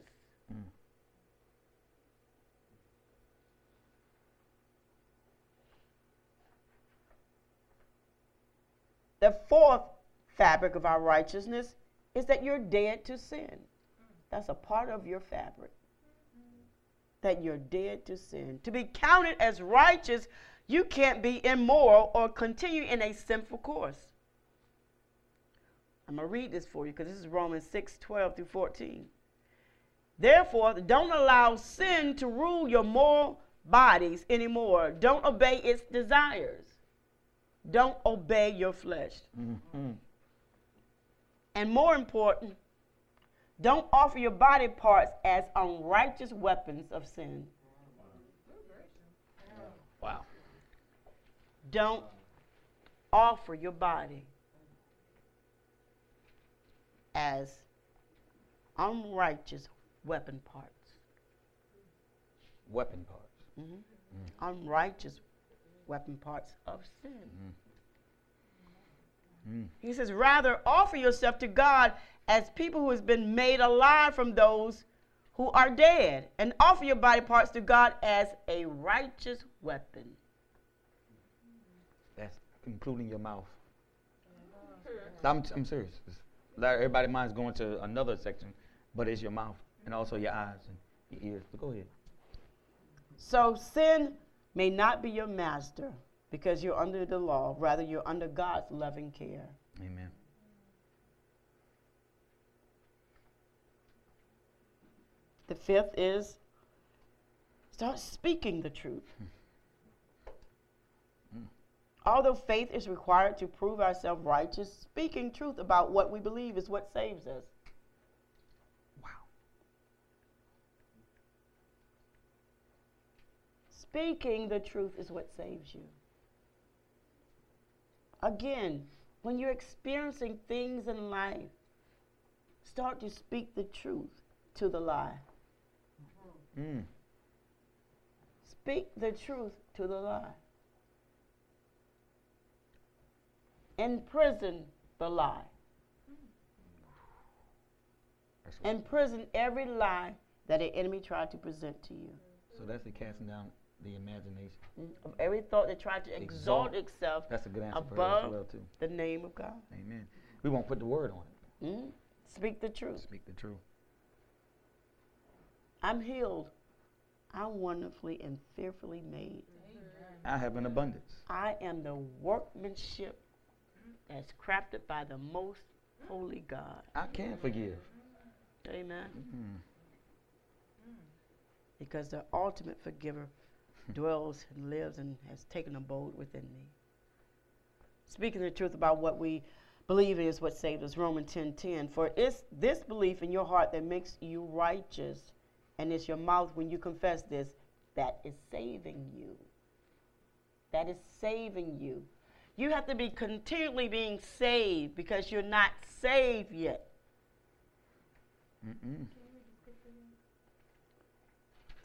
The fourth fabric of our righteousness is that you're dead to sin. That's a part of your fabric. That you're dead to sin. To be counted as righteous, you can't be immoral or continue in a sinful course. I'm going to read this for you because this is Romans 6 12 through 14. Therefore, don't allow sin to rule your moral bodies anymore. Don't obey its desires. Don't obey your flesh. Mm-hmm. And more important, don't offer your body parts as unrighteous weapons of sin. Wow. Don't offer your body as unrighteous weapon parts. Weapon parts. Mhm. Unrighteous weapon parts of sin. Mm. He says, rather offer yourself to God as people who has been made alive from those who are dead, and offer your body parts to God as a righteous weapon. That's including your mouth. I'm, I'm serious. It's- like everybody mind's going to another section, but it's your mouth and also your eyes and your ears. But go ahead. So sin may not be your master because you're under the law, rather, you're under God's loving care. Amen. The fifth is start speaking the truth. Hmm. Hmm. Although faith is required to prove ourselves righteous, speaking truth about what we believe is what saves us. Wow. Speaking the truth is what saves you. Again, when you're experiencing things in life, start to speak the truth to the lie. Mm. Speak the truth to the lie. Imprison the lie. Imprison every lie that the enemy tried to present to you. so that's the casting down the imagination. Of every thought that tried to exalt, Exalt. itself That's a good answer for that as above well too. the name of God. Amen. We won't put the word on it. Mm? Speak the truth. Speak the truth. I'm healed. I'm wonderfully and fearfully made. I have an abundance. I am the workmanship that's crafted by the most holy God. I can forgive. Amen. Mm. Because the ultimate forgiver dwells and lives and has taken abode within me. Speaking the truth about what we believe is what saved us, Romans 10 10. For it's this belief in your heart that makes you righteous, and it's your mouth when you confess this that is saving you. That is saving you. You have to be continually being saved because you're not saved yet. Mm-mm.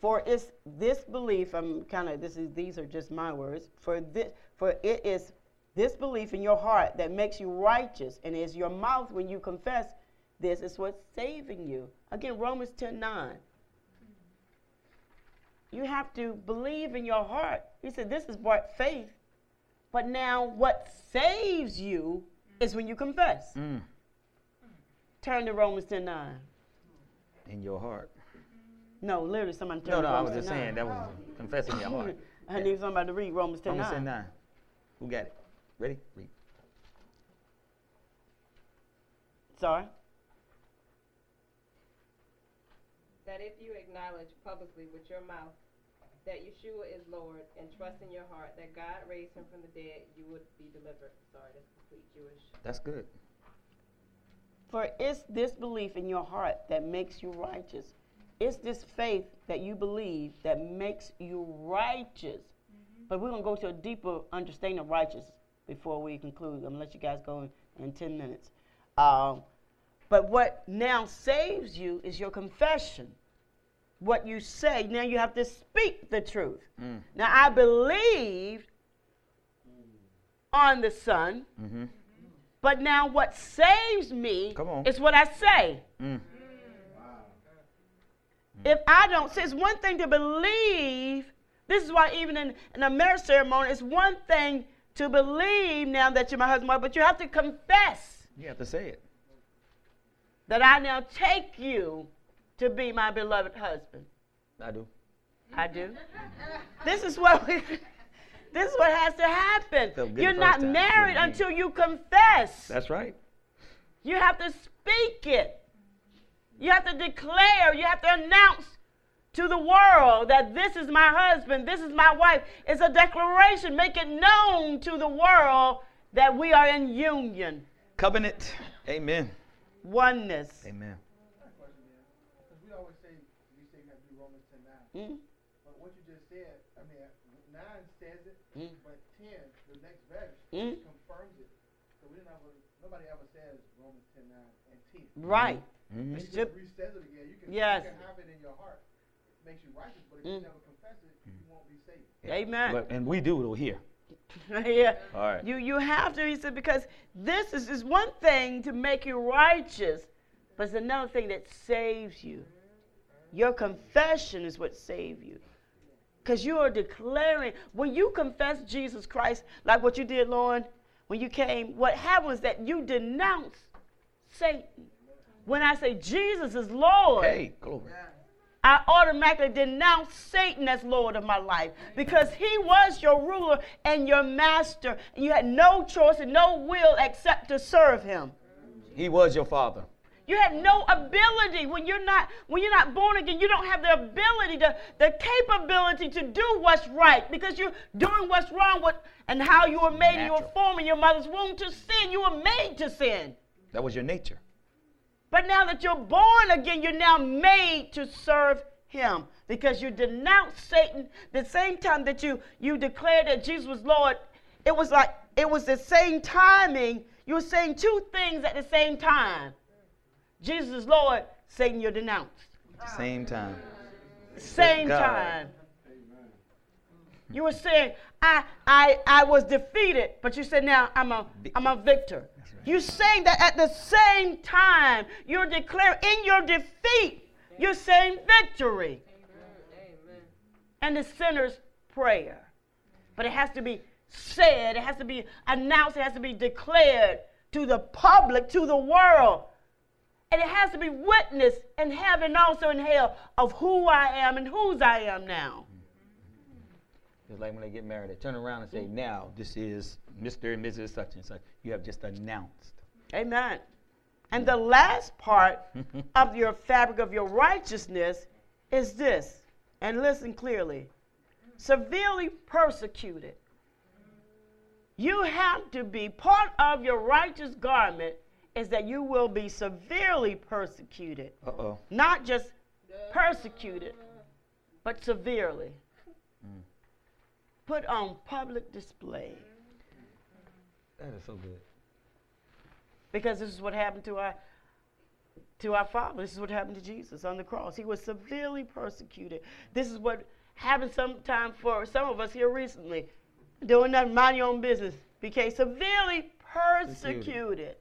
For it's this belief, I'm kind of this is these are just my words. For this for it is this belief in your heart that makes you righteous, and is your mouth when you confess this is what's saving you. Again, Romans 10 9. You have to believe in your heart. He said this is what faith. But now what saves you is when you confess. Mm. Turn to Romans 10 9. In your heart. No, literally somebody turn No, to no, I was just 10:9. saying that was confessing your heart. I need somebody to read Romans 10 Romans 10 9. 9. Who got it? Ready? Read. Sorry. that if you acknowledge publicly with your mouth that Yeshua is Lord and trust in your heart that God raised him from the dead, you would be delivered. Sorry, that's complete Jewish. That's good. For it's this belief in your heart that makes you righteous. It's this faith that you believe that makes you righteous. But we're going to go to a deeper understanding of righteousness before we conclude. I'm going to let you guys go in, in 10 minutes. Um, but what now saves you is your confession. What you say, now you have to speak the truth. Mm. Now I believed on the Son, Mm-hmm. but now what saves me Come on. is what I say. Mm. If I don't say, it's one thing to believe. This is why even in, in a marriage ceremony, it's one thing to believe now that you're my husband, but you have to confess You have to say it. that I now take you to be my beloved husband. I do. I do. this is what we. This is what has to happen. You're not married Mhm. until you confess. That's right. You have to speak it. You have to declare, you have to announce to the world that this is my husband, this is my wife. It's a declaration. Make it known to the world that we are in union, Covenant. Amen. oneness. Amen. Because we always say, we say you have to do Romans ten nine. Mm, But what you just said, I mean, nine says it, Mm. but ten, the next verse, Mm. confirms it. So we didn't ever, nobody ever says Romans ten nine and ten. Right. Mhm. It's It just- just resays it again. You can, Yes. you can have it in your heart. It makes you righteous, but if Mm. you never confess it, you won't be saved. Amen. But, and we do it over here. yeah. All right. You you have to, he said, because this is, is one thing to make you righteous, but it's another thing that saves you. Your confession is what saves you. Because you are declaring, when you confess Jesus Christ, like what you did, Lauren, when you came, what happens was that you denounce Satan. When I say Jesus is Lord, Hey, glory. I automatically denounce Satan as Lord of my life because he was your ruler and your master. And you had no choice and no will except to serve him. He was your father. You had no ability when you're not when you're not born again. You don't have the ability, to, the capability to do what's right because you're doing what's wrong with and how you were made. You were Natural. formed in your mother's womb to sin. You were made to sin. That was your nature. But now that you're born again, you're now made to serve him because you denounced Satan the same time that you you declared that Jesus was Lord. It was like it was the same timing. You were saying two things at the same time. Jesus is Lord, Satan you're denounced. Same time. Same God. time. You were saying, I, I, I was defeated, but you said now I'm a, I'm a victor. You're saying that at the same time, you're declaring in your defeat, you're saying victory Amen. and the sinner's prayer. But it has to be said, it has to be announced, it has to be declared to the public, to the world. And it has to be witnessed in heaven, also in hell, of who I am and whose I am now. It's like when they get married, they turn around and say, now this is Mr. and Mrs. such and such. You have just announced. Amen. And the last part of your fabric of your righteousness is this. And listen clearly severely persecuted. You have to be part of your righteous garment is that you will be severely persecuted. Uh oh. Not just persecuted, but severely. Put on public display. That is so good. Because this is what happened to our to our Father. This is what happened to Jesus on the cross. He was severely persecuted. This is what happened sometime for some of us here recently. Doing nothing, mind your own business. Became severely persecuted.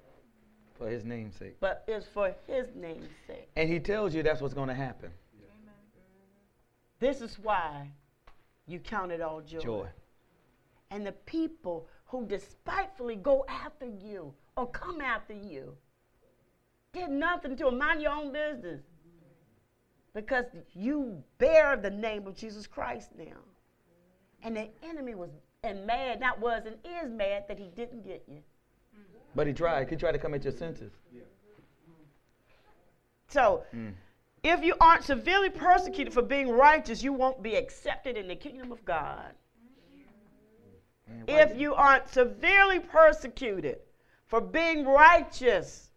For his name's sake. But it's for his name's sake. And he tells you that's what's going to happen. This is why you count it all joy. Joy. And the people who despitefully go after you or come after you did nothing to Mind your own business. Because you bear the name of Jesus Christ now. And the enemy was and mad, not was and is mad that he didn't get you. But he tried. He tried to come at your senses. Yeah. So Mm. If you aren't severely persecuted for being righteous, you won't be accepted in the kingdom of God. If you aren't severely persecuted for being righteous,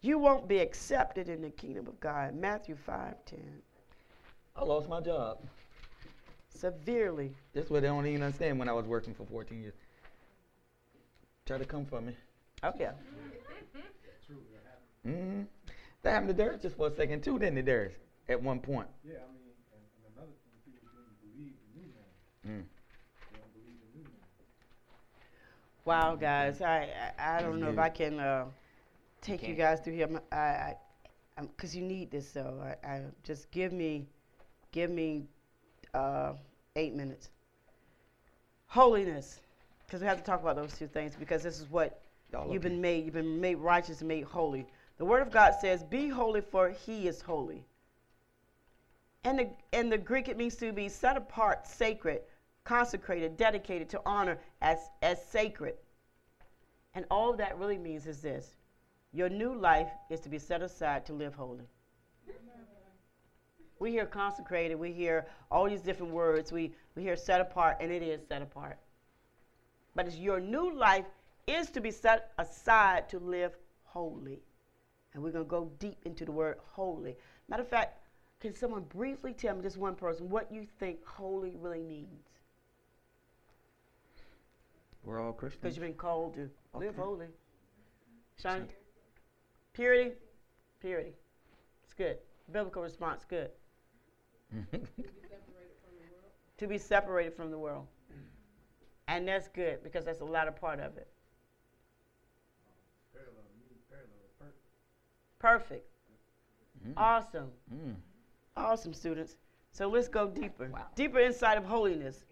you won't be accepted in the kingdom of God. Matthew 5:10. I lost my job. Severely. That's what they don't even understand when I was working for 14 years. Try to come for me. Okay. Mm-hmm. That happened to Darius just for a second too, didn't it, Darius? At one point. Yeah, I mean, and, and another thing, people didn't believe the new man. Mm. They don't believe the new man. Wow, guys, I I, I don't know if I can uh, take you can't. guys through here. I'm- I, I, I'm, cause you need this, so I, I just give me, give me, uh, eight minutes. Holiness, cause we have to talk about those two things because this is what Y'all you've been made. You've been made righteous and made holy. The Word of God says, "Be holy, for He is holy." And the in the Greek, it means to be set apart, sacred, consecrated, dedicated to honor as as sacred. And all that really means is this: your new life is to be set aside to live holy. We hear consecrated, we hear all these different words, we, we hear set apart, and it is set apart. But it's your new life is to be set aside to live holy. And we're going to go deep into the word holy. Matter of fact, can someone briefly tell me, just one person, what you think holy really means? We're all Christians. Because you've been called to live holy. Shine. Purity. Purity. It's good. Biblical response, good. to be separated from the world. And that's good because that's a latter part of it. Parallel, me, parallel, perfect. Perfect. Mm. Awesome. Mm. Awesome, students. So let's go deeper. Wow. Deeper inside of holiness.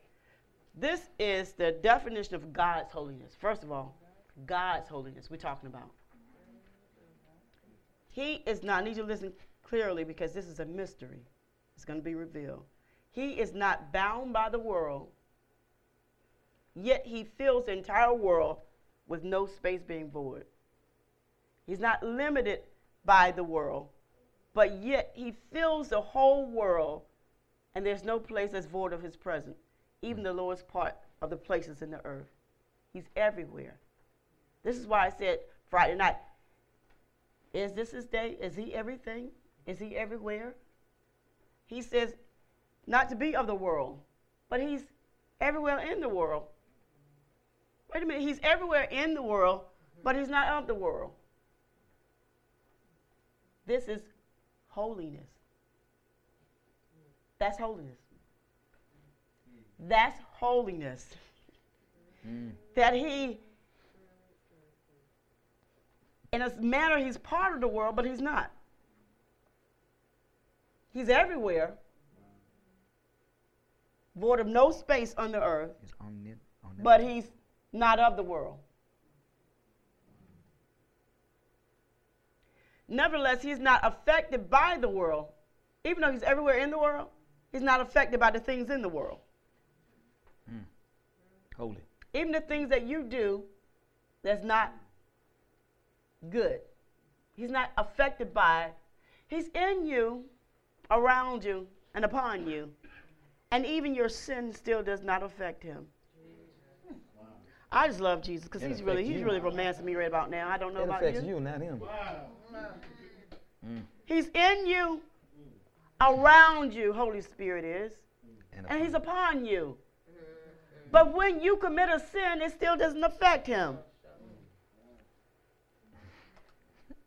This is the definition of God's holiness. First of all, God's holiness we're talking about. He is not, I need you to listen clearly because this is a mystery. It's going to be revealed. He is not bound by the world, yet he fills the entire world with no space being void. He's not limited by the world, but yet he fills the whole world, and there's no place that's void of his presence, even the lowest part of the places in the earth. He's everywhere. This is why I said Friday night. Is this his day? Is he everything? Is he everywhere? He says not to be of the world, but he's everywhere in the world. Wait a minute, he's everywhere in the world, but he's not of the world. This is holiness. That's holiness. That's holiness. Mm. That he, in a manner, he's part of the world, but he's not. He's everywhere, void of no space on the earth, It's omni- omnipotent. but he's not of the world. Nevertheless, he's not affected by the world. Even though he's everywhere in the world, he's not affected by the things in the world. Mm. Holy. Even the things that you do that's not good. He's not affected by it. He's in you, around you, and upon you. And even your sin still does not affect him. I just love Jesus because he's really he's you. really romancing me right about now. I don't know It about affects you. you, not him. Mm. He's in you, around you, Holy Spirit is, And, and he's upon- you. But when you commit a sin, it still doesn't affect him.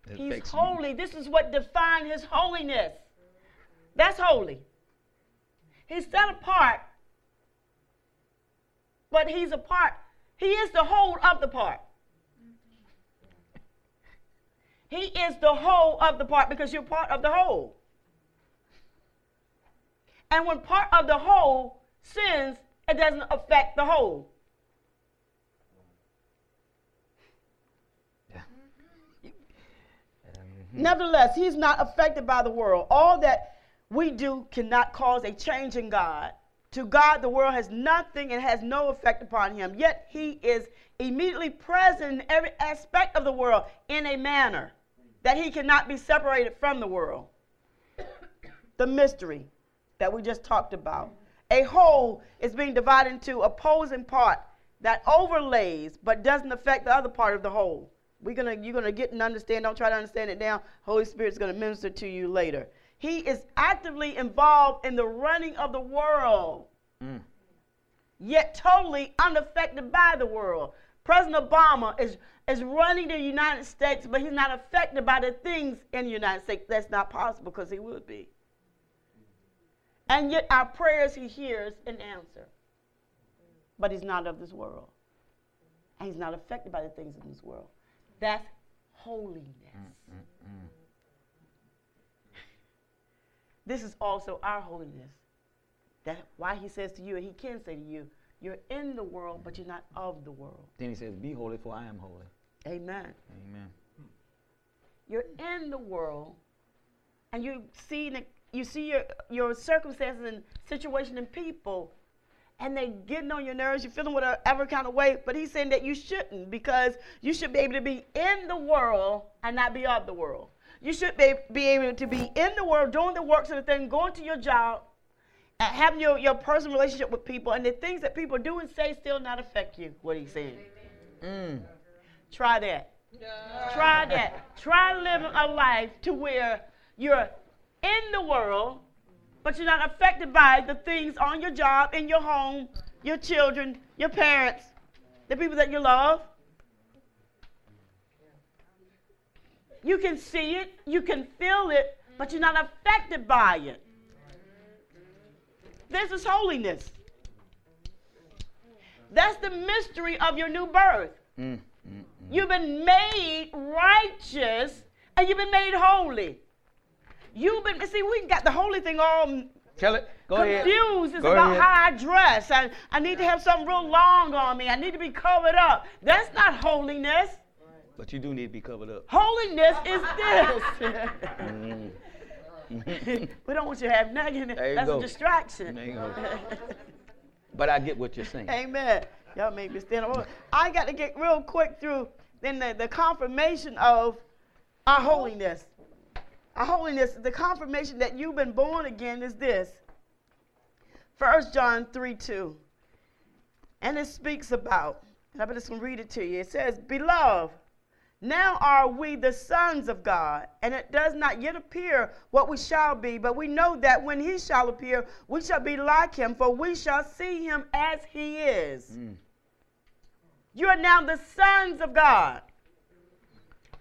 it He's you. holy. This is what defines his holiness. That's holy. He's set apart, but he's a part. He is the whole of the part. He is the whole of the part because you're part of the whole. And when part of the whole sins, it doesn't affect the whole. Um, Nevertheless, he's not affected by the world. All that we do cannot cause a change in God. To God, the world has nothing and has no effect upon him. Yet he is immediately present in every aspect of the world in a manner that he cannot be separated from the world. the mystery that we just talked about. A whole is being divided into opposing part that overlays but doesn't affect the other part of the whole. We're gonna you're gonna get and understand. Don't try to understand it now. Holy Spirit's gonna minister to you later. He is actively involved in the running of the world, Mm. yet totally unaffected by the world. President Obama is is running the United States, but he's not affected by the things in the United States. That's not possible because he would be. And yet our prayers he hears and answers. But he's not of this world. And he's not affected by the things in this world. That's holiness. This is also our holiness. That's why he says to you, and he can say to you, you're in the world, but you're not of the world. Then he says, Be holy, for I am holy. Amen. Amen. You're in the world, and you see the, you see your, your circumstances and situation and people, and they're getting on your nerves. You're feeling whatever kind of way. But he's saying that you shouldn't because you should be able to be in the world and not be of the world. You should be, be able to be in the world, doing the works of the thing, going to your job, and having your, your personal relationship with people, and the things that people do and say still not affect you. What he's saying. Mm. Try that. Try that. Try living a life to where you're in the world, but you're not affected by the things on your job, in your home, your children, your parents, the people that you love. You can see it, you can feel it, but you're not affected by it. This is holiness. That's the mystery of your new birth. Mm. Mm. You've been made righteous and you've been made holy. You've been, see, we got the holy thing all Tell it. Go ahead. confused. It's Go about ahead. how I dress. I, I need to have something real long on me. I need to be covered up. That's not holiness. But you do need to be covered up. Holiness is this. Mm. we don't want you to have you That's go. a distraction. There you go. But I get what you're saying. Amen. Y'all make me stand up. I got to get real quick through then the, the confirmation of our holiness. Our holiness, the confirmation that you've been born again is this. 1 John 3 2. And it speaks about, and I'm just going to read it to you. It says, Beloved, now are we the sons of God, and it does not yet appear what we shall be, but we know that when he shall appear, we shall be like him, for we shall see him as he is. Mm. You are now the sons of God.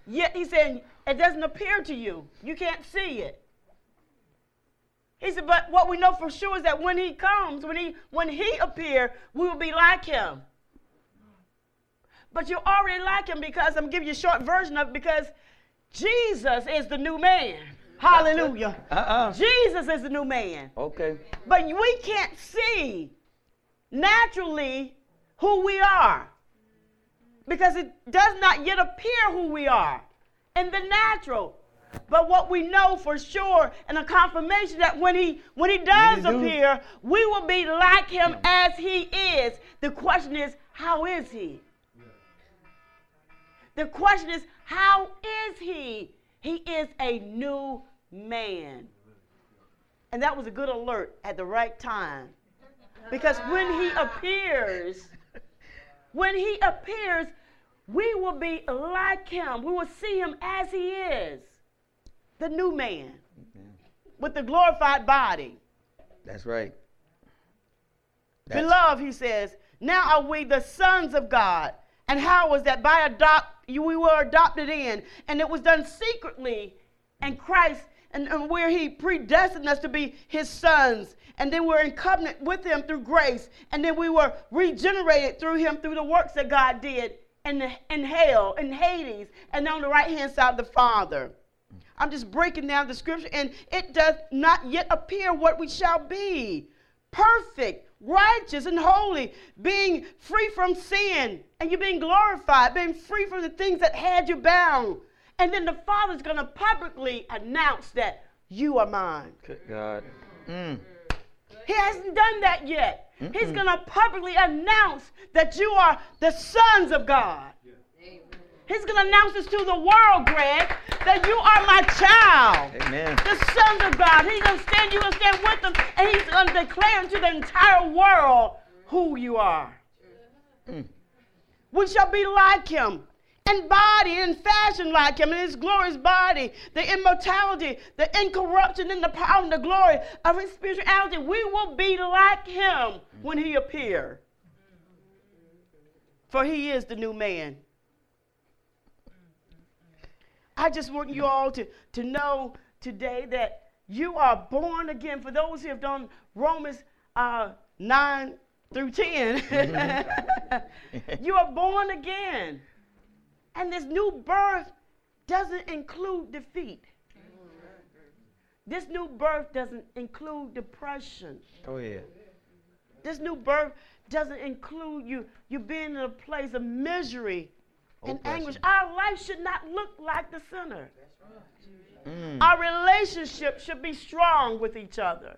Yet he said, it doesn't appear to you. You can't see it. He said, but what we know for sure is that when he comes, when he when he appear, we will be like him. But you're already like him because I'm giving you a short version of it because Jesus is the new man. Hallelujah. Uh-uh. Jesus is the new man. Okay. But we can't see naturally who we are because it does not yet appear who we are in the natural. But what we know for sure and a confirmation that when he when he does When he do. appear, we will be like him as he is. The question is, how is he? The question is, how is he? He is a new man. And that was a good alert at the right time. Because when he appears, when he appears, we will be like him. We will see him as he is the new man with the glorified body. That's right. That's- Beloved, he says, now are we the sons of God. And how was that? By adopt, you- we were adopted in. And it was done secretly in Christ, and, and where he predestined us to be his sons. And then we're in covenant with him through grace. And then we were regenerated through him through the works that God did in, the, in hell, in Hades, and on the right hand side of the Father. I'm just breaking down the scripture, and it does not yet appear what we shall be perfect, righteous, and holy, being free from sin, and you're being glorified, being free from the things that had you bound. And then the Father's going to publicly announce that you are mine. Good God. Mm. He hasn't done that yet. He's going to publicly announce that you are the sons of God. He's going to announce this to the world, Greg, that you are my child Amen. the sons of God. He's going to stand, you going to stand with them, and he's going to declare to the entire world who you are. Mm. We shall be like him, in body and fashion like him, in his glorious body, the immortality, the incorruption, and the power and the glory of his spirituality. We will be like him when he appear. For he is the new man. I just want you all to, to know today that you are born again. For those who have done Romans uh, 9 through 10, you are born again. And this new birth doesn't include defeat. This new birth doesn't include depression. Go ahead. This new birth doesn't include you you being in a place of misery and anguish. Our life should not look like the sinner. Mm. Our relationship should be strong with each other.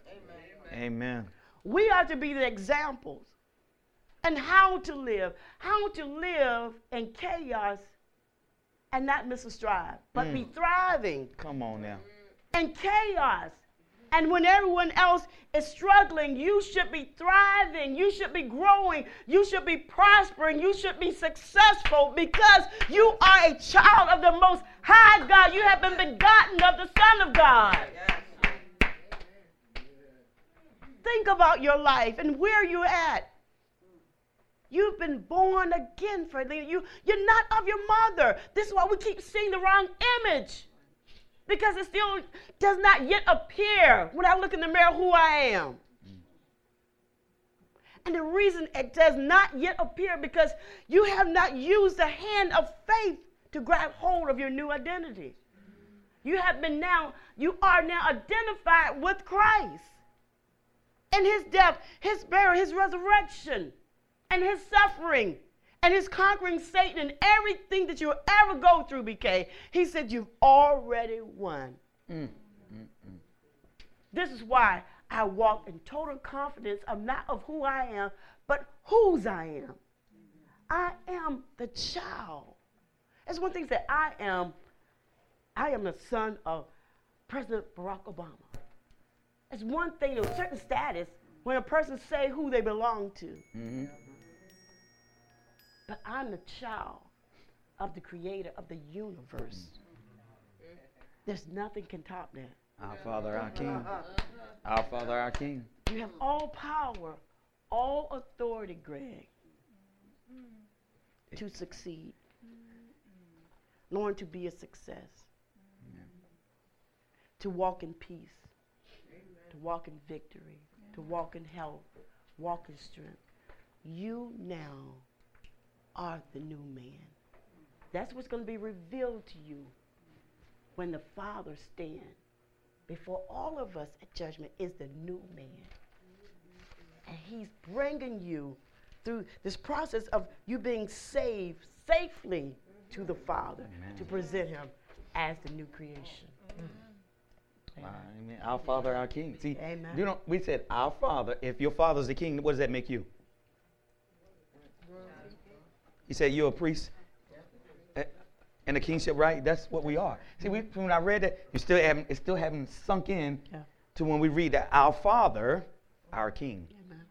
Amen. We are to be the examples and how to live, how to live in chaos and not miss a stride, but be mm. thriving Come on now. in chaos. And when everyone else is struggling, you should be thriving. You should be growing. You should be prospering. You should be successful because you are a child of the Most High God. You have been begotten of the Son of God. Think about your life and where you're at. You've been born again for you. You're not of your mother. This is why we keep seeing the wrong image because it still does not yet appear when I look in the mirror who I am. And the reason it does not yet appear because you have not used the hand of faith to grab hold of your new identity. You have been now, you are now identified with Christ and his death, his burial, his resurrection, and his suffering, and his conquering Satan and everything that you'll ever go through, BK. He said, You've already won. Mm. This is why I walk in total confidence of not of who I am, but whose I am. I am the child. That's one thing that I am. I am the son of President Barack Obama. That's one thing, a certain status, when a person say who they belong to. Mhm. But I'm the child of the creator of the universe. There's nothing can top that. Our Father, our uh-huh. King. Our Father, our King. You have all power, all authority, Greg, to succeed. Learn to be a success. To walk in peace. To walk in victory. To walk in health. Walk in strength. You now are the new man. That's what's going to be revealed to you when the Father stands before all of us at judgment is the new man. And he's bringing you through this process of you being saved safely to the Father Amen. to present him as the new creation. Amen. Our Father, our King. See, Amen. you know, we said our Father. If your Father's the King, what does that make you? He said you're a priest and a kingship, right? That's what we are. See, we, when I read that, you still haven't, it still haven't sunk in Yeah. to when we read that our Father, our King. Amen.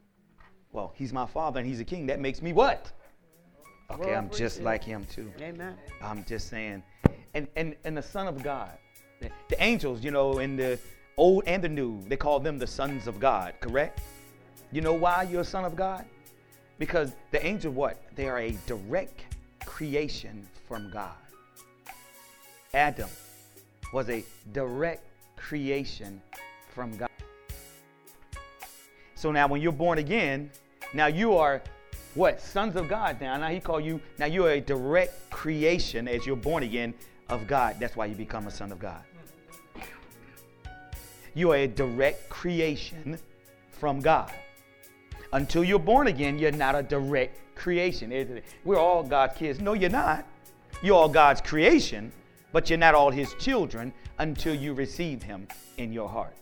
Well, He's my Father and He's a King. That makes me what? Okay, I'm just like Him too. Amen. I'm just saying. And and and the Son of God. The, the angels, you know, in the old and the new, they call them the sons of God, correct? You know why you're a son of God? Because the angel what? They are a direct creation from God. Adam was a direct creation from God. So now when you're born again, now you are what? Sons of God now. Now he called you, now you're a direct creation as you're born again of God. That's why you become a son of God. You are a direct creation from God. Until you're born again, you're not a direct creation. We're all God's kids. No, you're not. You're all God's creation, but you're not all his children until you receive him in your heart.